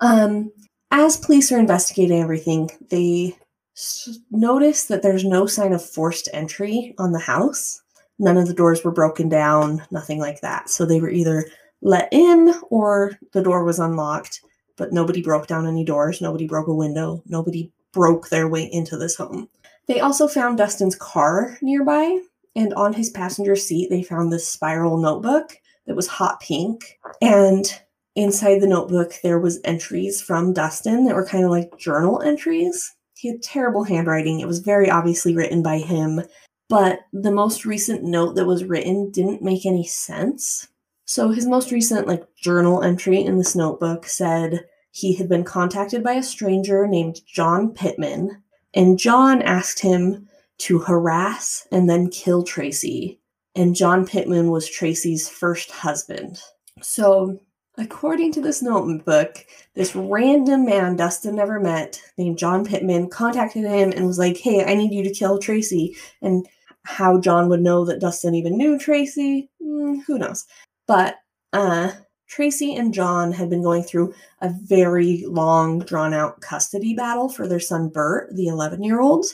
Um, as police are investigating everything, they notice that there's no sign of forced entry on the house. none of the doors were broken down, nothing like that. So they were either let in or the door was unlocked, but nobody broke down any doors, nobody broke a window, nobody broke their way into this home. They also found Dustin's car nearby, and on his passenger seat, they found this spiral notebook that was hot pink. And inside the notebook, there was entries from Dustin that were kind of like journal entries. He had terrible handwriting. It was very obviously written by him, but the most recent note that was written didn't make any sense. So his most recent like journal entry in this notebook said he had been contacted by a stranger named John Pittman, and John asked him to harass and then kill Tracy. And John Pittman was Tracy's first husband. So, according to this notebook, this random man Dustin never met named John Pittman contacted him and was like, Hey, I need you to kill Tracy. And how John would know that Dustin even knew Tracy, mm, who knows? But uh, Tracy and John had been going through a very long, drawn out custody battle for their son Bert, the 11 year old.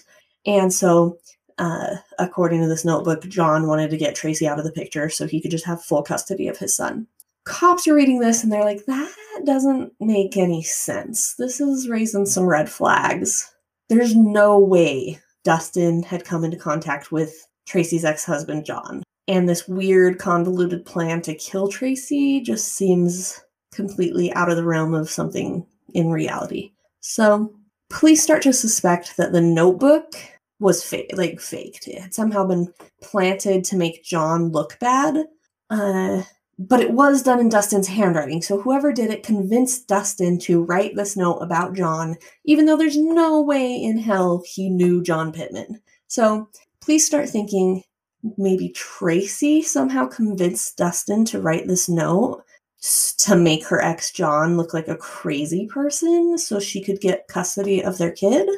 And so, uh, according to this notebook, John wanted to get Tracy out of the picture so he could just have full custody of his son. Cops are reading this and they're like, that doesn't make any sense. This is raising some red flags. There's no way Dustin had come into contact with Tracy's ex husband, John. And this weird, convoluted plan to kill Tracy just seems completely out of the realm of something in reality. So, police start to suspect that the notebook was fake, like faked. It had somehow been planted to make John look bad. Uh, but it was done in Dustin's handwriting. So whoever did it convinced Dustin to write this note about John, even though there's no way in hell he knew John Pittman. So please start thinking maybe Tracy somehow convinced Dustin to write this note to make her ex John look like a crazy person so she could get custody of their kid.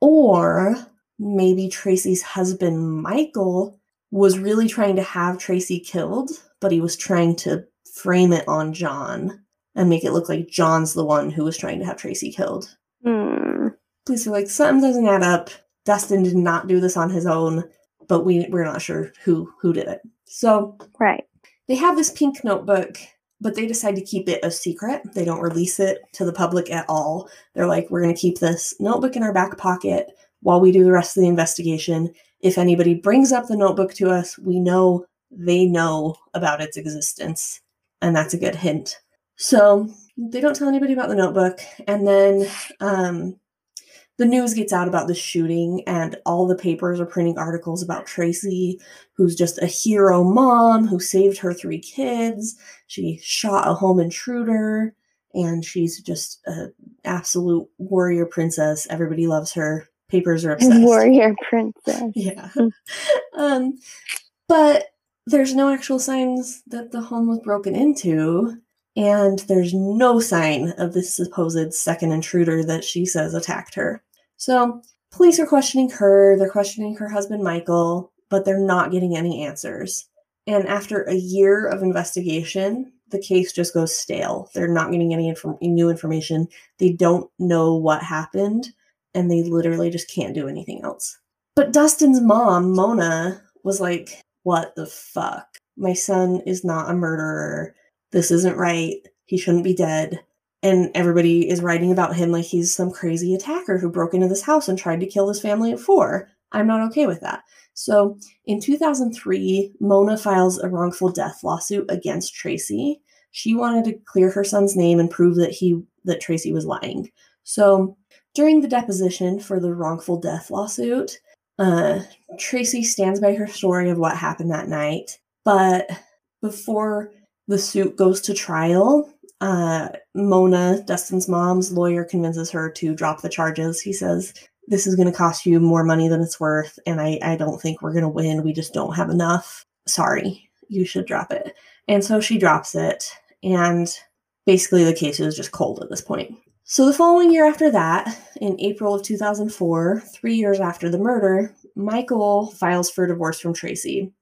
Or maybe Tracy's husband, Michael, was really trying to have Tracy killed but he was trying to frame it on John and make it look like John's the one who was trying to have Tracy killed. Hmm. Police are like, something doesn't add up. Dustin did not do this on his own, but we we're not sure who who did it. So right, they have this pink notebook, but they decide to keep it a secret. They don't release it to the public at all. They're like, we're going to keep this notebook in our back pocket while we do the rest of the investigation. If anybody brings up the notebook to us, we know they know about its existence. And that's a good hint. So they don't tell anybody about the notebook. And then um, the news gets out about the shooting, and all the papers are printing articles about Tracy, who's just a hero mom who saved her three kids. She shot a home intruder, and she's just an absolute warrior princess. Everybody loves her. Papers are obsessed. Warrior princess. yeah. um, but there's no actual signs that the home was broken into, and there's no sign of this supposed second intruder that she says attacked her. So, police are questioning her, they're questioning her husband Michael, but they're not getting any answers. And after a year of investigation, the case just goes stale. They're not getting any inf- new information. They don't know what happened, and they literally just can't do anything else. But Dustin's mom, Mona, was like, what the fuck? My son is not a murderer. This isn't right. He shouldn't be dead. And everybody is writing about him like he's some crazy attacker who broke into this house and tried to kill his family at four. I'm not okay with that. So in 2003, Mona files a wrongful death lawsuit against Tracy. She wanted to clear her son's name and prove that he that Tracy was lying. So during the deposition for the wrongful death lawsuit, uh, Tracy stands by her story of what happened that night, but before the suit goes to trial, uh, Mona, Dustin's mom's lawyer, convinces her to drop the charges. He says, This is going to cost you more money than it's worth, and I, I don't think we're going to win. We just don't have enough. Sorry, you should drop it. And so she drops it, and basically the case is just cold at this point. So, the following year after that, in April of 2004, three years after the murder, Michael files for divorce from Tracy.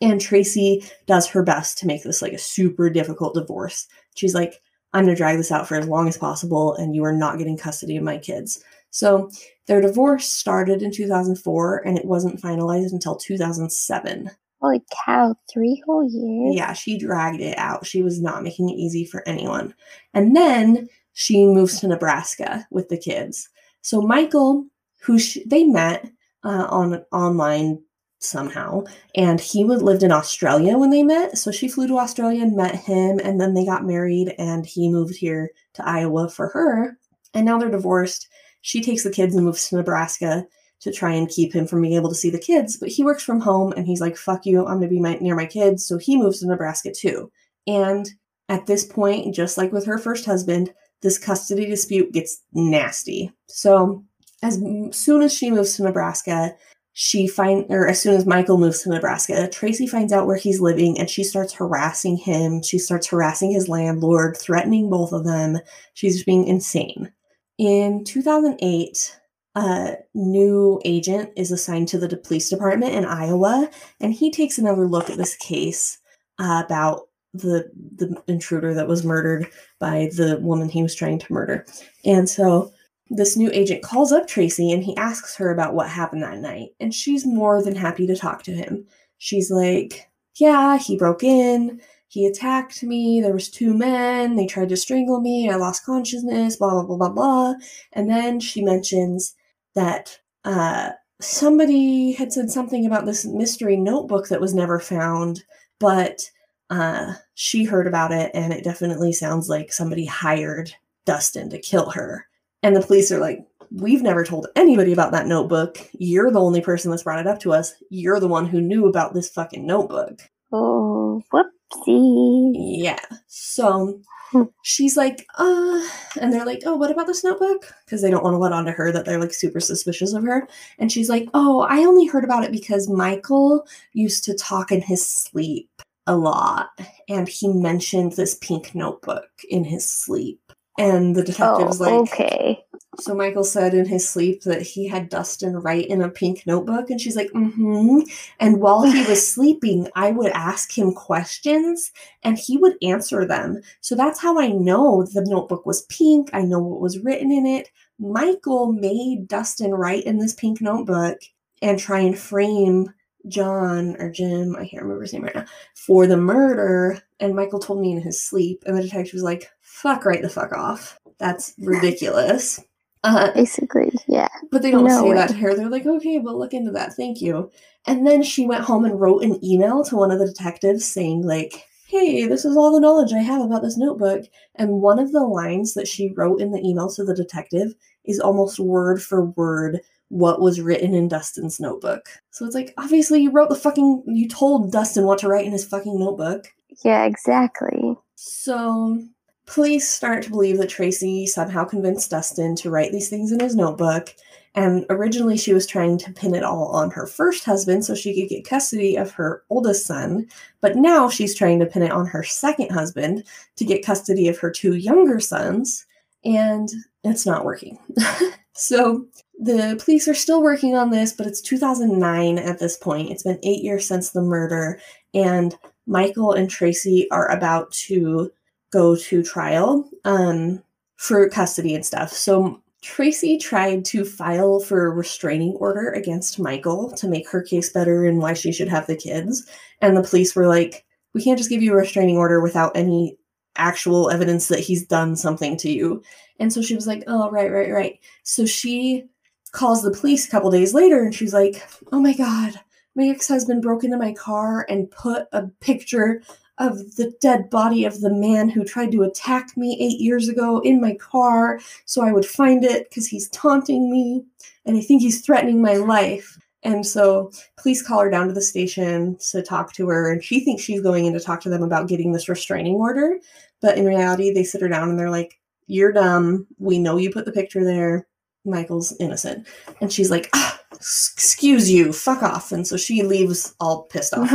And Tracy does her best to make this like a super difficult divorce. She's like, I'm going to drag this out for as long as possible, and you are not getting custody of my kids. So, their divorce started in 2004, and it wasn't finalized until 2007. Holy cow, three whole years? Yeah, she dragged it out. She was not making it easy for anyone. And then she moves to Nebraska with the kids. So Michael, who they met uh, on online somehow, and he would lived in Australia when they met. So she flew to Australia and met him, and then they got married, and he moved here to Iowa for her. And now they're divorced. She takes the kids and moves to Nebraska to try and keep him from being able to see the kids. But he works from home and he's like, fuck you, I'm gonna be my, near my kids. So he moves to Nebraska too. And at this point, just like with her first husband, this custody dispute gets nasty. So as soon as she moves to Nebraska, she find or as soon as Michael moves to Nebraska, Tracy finds out where he's living and she starts harassing him. She starts harassing his landlord, threatening both of them. She's just being insane. In 2008, a new agent is assigned to the police department in Iowa, and he takes another look at this case uh, about the the intruder that was murdered by the woman he was trying to murder. And so this new agent calls up Tracy and he asks her about what happened that night, and she's more than happy to talk to him. She's like, "Yeah, he broke in he attacked me. There was two men. They tried to strangle me. I lost consciousness. Blah blah blah blah blah. And then she mentions that uh, somebody had said something about this mystery notebook that was never found, but uh, she heard about it, and it definitely sounds like somebody hired Dustin to kill her. And the police are like, We've never told anybody about that notebook. You're the only person that's brought it up to us. You're the one who knew about this fucking notebook. Oh, whoop see. Yeah. So hmm. she's like, uh, and they're like, oh, what about this notebook? Because they don't want to let on to her that they're like super suspicious of her. And she's like, oh, I only heard about it because Michael used to talk in his sleep a lot. And he mentioned this pink notebook in his sleep. And the detective's oh, like, okay. So Michael said in his sleep that he had Dustin write in a pink notebook, and she's like, mm-hmm. And while he was sleeping, I would ask him questions and he would answer them. So that's how I know the notebook was pink. I know what was written in it. Michael made Dustin write in this pink notebook and try and frame John or Jim, I can't remember his name right now, for the murder. And Michael told me in his sleep, and the detective was like, fuck right the fuck off. That's ridiculous. Uh, Basically, yeah. But they don't no say way. that to her. They're like, okay, we'll look into that. Thank you. And then she went home and wrote an email to one of the detectives saying, like, hey, this is all the knowledge I have about this notebook. And one of the lines that she wrote in the email to the detective is almost word for word what was written in Dustin's notebook. So it's like, obviously, you wrote the fucking, you told Dustin what to write in his fucking notebook. Yeah, exactly. So Police start to believe that Tracy somehow convinced Dustin to write these things in his notebook. And originally, she was trying to pin it all on her first husband so she could get custody of her oldest son. But now she's trying to pin it on her second husband to get custody of her two younger sons. And it's not working. so the police are still working on this, but it's 2009 at this point. It's been eight years since the murder. And Michael and Tracy are about to go to trial um, for custody and stuff. So Tracy tried to file for a restraining order against Michael to make her case better and why she should have the kids. And the police were like, we can't just give you a restraining order without any actual evidence that he's done something to you. And so she was like, oh, right, right, right. So she calls the police a couple days later and she's like, oh my God, my ex husband broke into my car and put a picture of the dead body of the man who tried to attack me eight years ago in my car so I would find it because he's taunting me and I think he's threatening my life. And so police call her down to the station to talk to her, and she thinks she's going in to talk to them about getting this restraining order. But in reality, they sit her down and they're like, You're dumb. We know you put the picture there. Michael's innocent. And she's like, ah, excuse you, fuck off. And so she leaves all pissed off.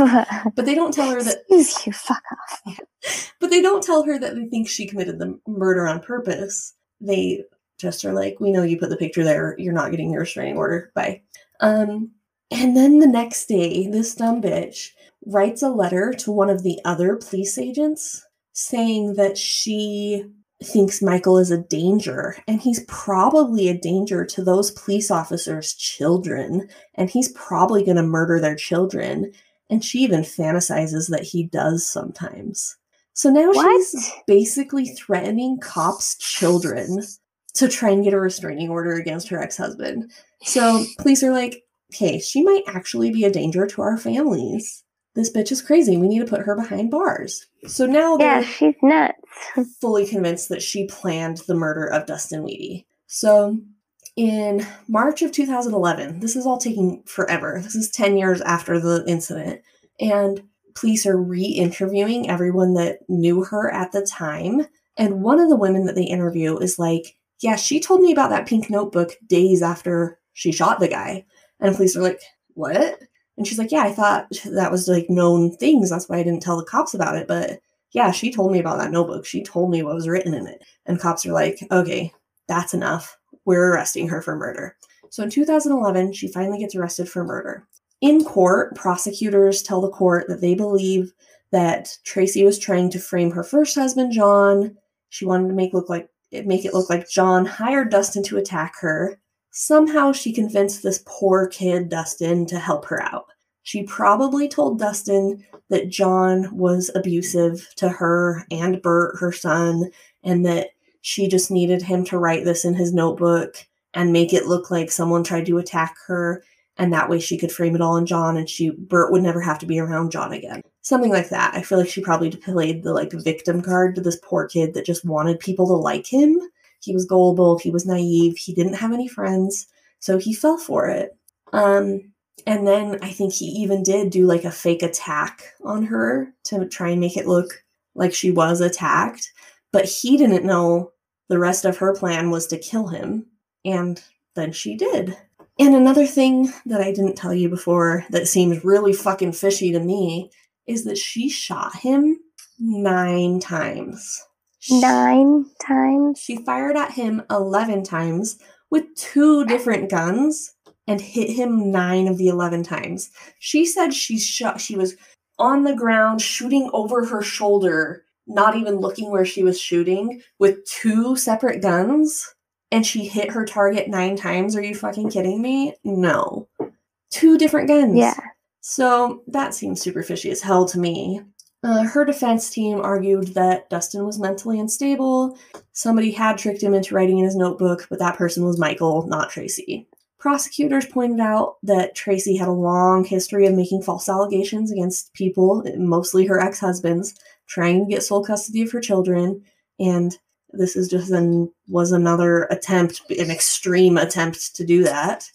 But they don't tell her that. Excuse you, fuck off. But they don't tell her that they think she committed the murder on purpose. They just are like, we know you put the picture there. You're not getting your restraining order. Bye. Um, and then the next day, this dumb bitch writes a letter to one of the other police agents saying that she thinks Michael is a danger, and he's probably a danger to those police officers' children, and he's probably going to murder their children. and she even fantasizes that he does sometimes. So now What? she's basically threatening cops' children to try and get a restraining order against her ex husband. So police are like, okay, she might actually be a danger to our families. This bitch is crazy. We need to put her behind bars. So now Yeah, she's nuts. fully convinced that she planned the murder of Dustin Wehde. So in March of 2011, this is all taking forever. This is 10 years after the incident. And police are re interviewing everyone that knew her at the time. And one of the women that they interview is like, Yeah, she told me about that pink notebook days after she shot the guy. And police are like, What? And she's like, Yeah, I thought that was like known things. That's why I didn't tell the cops about it. But yeah, she told me about that notebook. She told me what was written in it. And cops are like, Okay, that's enough. We're arresting her for murder. So in 2011, she finally gets arrested for murder. In court, prosecutors tell the court that they believe that Tracey was trying to frame her first husband, John. She wanted to make look like make it look like John hired Dustin to attack her. Somehow she convinced this poor kid, Dustin, to help her out. She probably told Dustin that John was abusive to her and Bert, her son, and that she just needed him to write this in his notebook and make it look like someone tried to attack her and that way she could frame it all on John and she Bert would never have to be around John again. Something like that. I feel like she probably played the like victim card to this poor kid that just wanted people to like him. He was gullible, he was naive, he didn't have any friends, so he fell for it. Um and then I think he even did do like a fake attack on her to try and make it look like she was attacked, but he didn't know the rest of her plan was to kill him, and then she did. And another thing that I didn't tell you before that seems really fucking fishy to me is that she shot him nine times. Nine times. She fired at him 11 times with two different guns and hit him nine of the 11 times. She said she shot, she was on the ground shooting over her shoulder, not even looking where she was shooting, with two separate guns and she hit her target nine times. Are you fucking kidding me? No. Two different guns. Yeah. So that seems super fishy as hell to me. Uh, her defense team argued that Dustin was mentally unstable. Somebody had tricked him into writing in his notebook, but that person was Michael, not Tracey. Prosecutors pointed out that Tracy had a long history of making false allegations against people, mostly her ex husbands, trying to get sole custody of her children, and this is just an was another attempt, an extreme attempt to do that.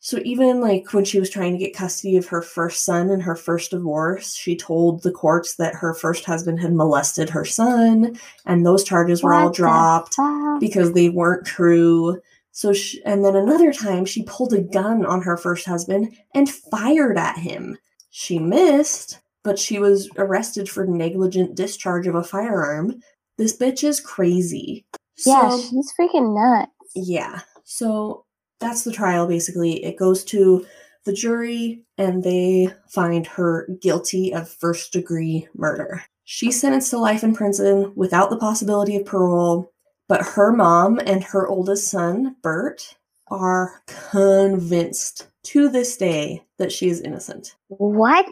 So even like when she was trying to get custody of her first son in her first divorce, she told the courts that her first husband had molested her son, and those charges were all What the dropped fuck? because they weren't true. So, she, and then another time she pulled a gun on her first husband and fired at him. She missed, but she was arrested for negligent discharge of a firearm. This bitch is crazy. Yeah, So- she's freaking nuts. yeah. So that's the trial basically. It goes to the jury and they find her guilty of first degree murder. She's sentenced to life in prison without the possibility of parole, but her mom and her oldest son, Bert, are convinced to this day that she is innocent. What?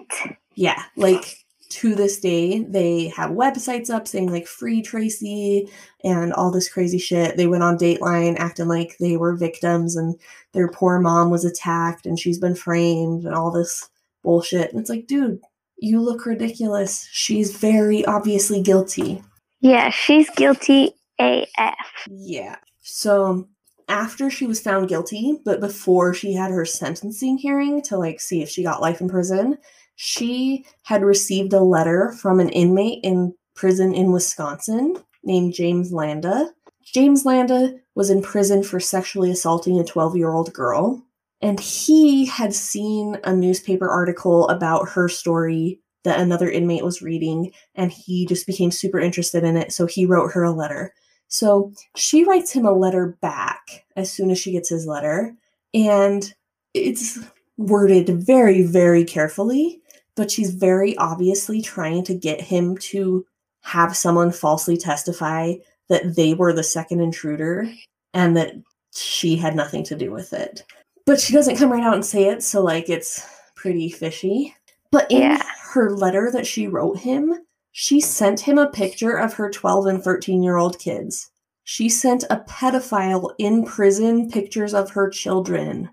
Yeah, like to this day, they have websites up saying like free Tracey and all this crazy shit. They went on Dateline acting like they were victims and their poor mom was attacked and she's been framed and all this bullshit. And it's like, dude, you look ridiculous. She's very obviously guilty. Yeah, she's guilty AF. Yeah. So after she was found guilty, but before she had her sentencing hearing to like see if she got life in prison, she had received a letter from an inmate in prison in Wisconsin named James Landa. James Landa was in prison for sexually assaulting a 12 year old girl, and he had seen a newspaper article about her story that another inmate was reading, and he just became super interested in it, so he wrote her a letter. So she writes him a letter back as soon as she gets his letter, and it's worded very, very carefully, but she's very obviously trying to get him to have someone falsely testify that they were the second intruder and that she had nothing to do with it. But she doesn't come right out and say it, so like it's pretty fishy. But in Yeah. her letter that she wrote him, she sent him a picture of her 12 and 13 year old kids. She sent a pedophile in prison pictures of her children.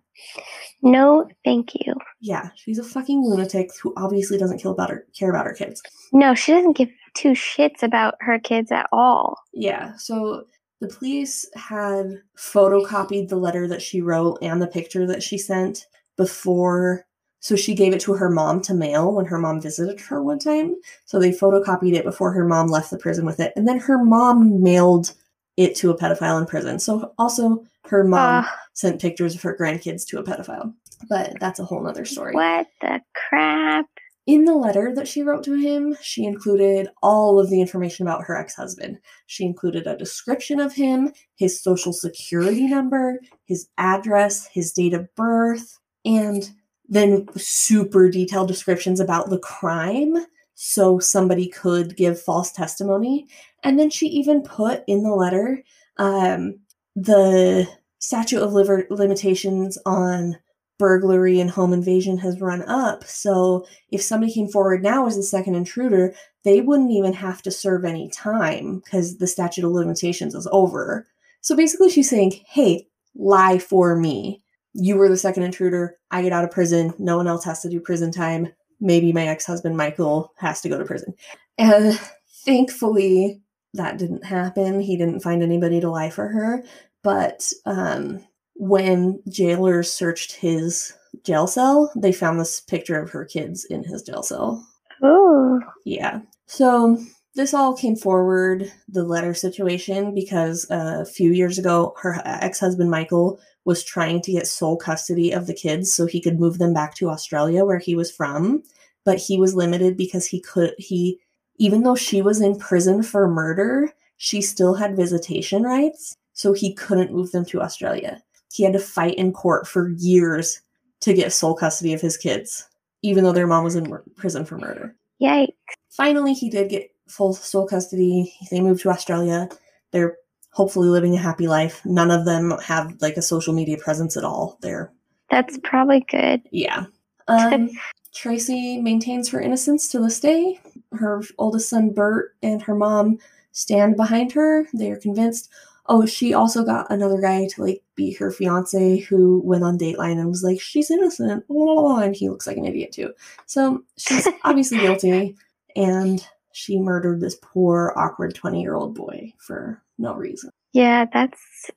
No, thank you. Yeah, she's a fucking lunatic who obviously doesn't care about her, care about her kids. No, she doesn't give two shits about her kids at all. Yeah, so the police had photocopied the letter that she wrote and the picture that she sent before. So she gave it to her mom to mail when her mom visited her one time. So they photocopied it before her mom left the prison with it. And then her mom mailed it to a pedophile in prison. So also her mom Ugh, sent pictures of her grandkids to a pedophile. But that's a whole nother story. what the crap? In the letter that she wrote to him, she included all of the information about her ex husband. She included a description of him, his social security number, his address, his date of birth, and then super detailed descriptions about the crime so somebody could give false testimony. And then she even put in the letter um, the statute of liver- limitations on burglary and home invasion has run up. So if somebody came forward now as the second intruder, they wouldn't even have to serve any time because the statute of limitations is over. So basically, she's saying, hey, lie for me. You were the second intruder. I get out of prison. No one else has to do prison time. Maybe my ex husband, Michael, has to go to prison. And thankfully, that didn't happen. He didn't find anybody to lie for her. But um, when jailers searched his jail cell, they found this picture of her kids in his jail cell. Oh. Yeah. So this all came forward, the letter situation, because uh, a few years ago, her ex husband Michael was trying to get sole custody of the kids so he could move them back to Australia where he was from. But he was limited because he could, he, even though she was in prison for murder, she still had visitation rights. So he couldn't move them to Australia. He had to fight in court for years to get sole custody of his kids, even though their mom was in mur- prison for murder. Yikes. finally he did get full sole custody. They moved to australia. They're hopefully living a happy life. None of them have like a social media presence at all. They're That's probably good. yeah. Um, tracey maintains her innocence to this day. Her oldest son bert and her mom stand behind her. They are convinced oh she also got another guy to like be her fiance who went on dateline and was like she's innocent blah, blah, blah, and he looks like an idiot too so she's obviously guilty and she murdered this poor awkward 20 year old boy for no reason Yeah, that's.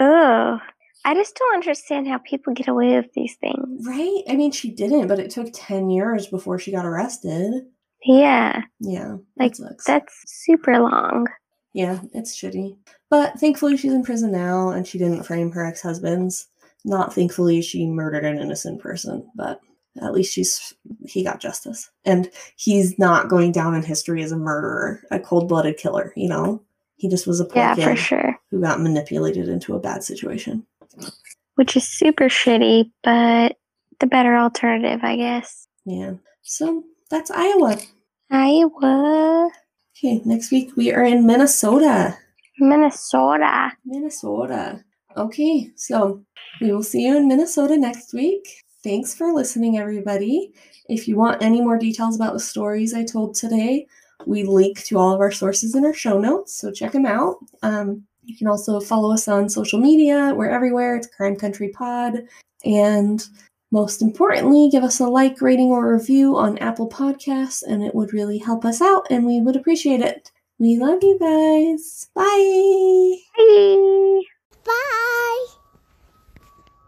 Ugh. I just don't understand how people get away with these things. right i mean she didn't but it took 10 years before she got arrested Yeah, yeah Like, that sucks. that's super long. Yeah it's shitty. But thankfully she's in prison now and she didn't frame her ex-husbands. Not thankfully she murdered an innocent person but at least she's he got justice. And he's not going down in history as a murderer a cold-blooded killer you know? He just was a poor Yeah, kid for sure. who got manipulated into a bad situation. Which is super shitty, but the better alternative, I guess. yeah. So that's iowa. Iowa, okay next week we are in minnesota Minnesota. Minnesota. Okay, so we will see you in Minnesota next week. Thanks for listening, everybody. If you want any more details about the stories I told today, we link to all of our sources in our show notes, so check them out. Um, you can also follow us on social media. We're everywhere. It's Crime Country Pod. And most importantly, give us a like, rating, or review on Apple Podcasts, and it would really help us out, and we would appreciate it. We love you guys. Bye. Bye. Bye.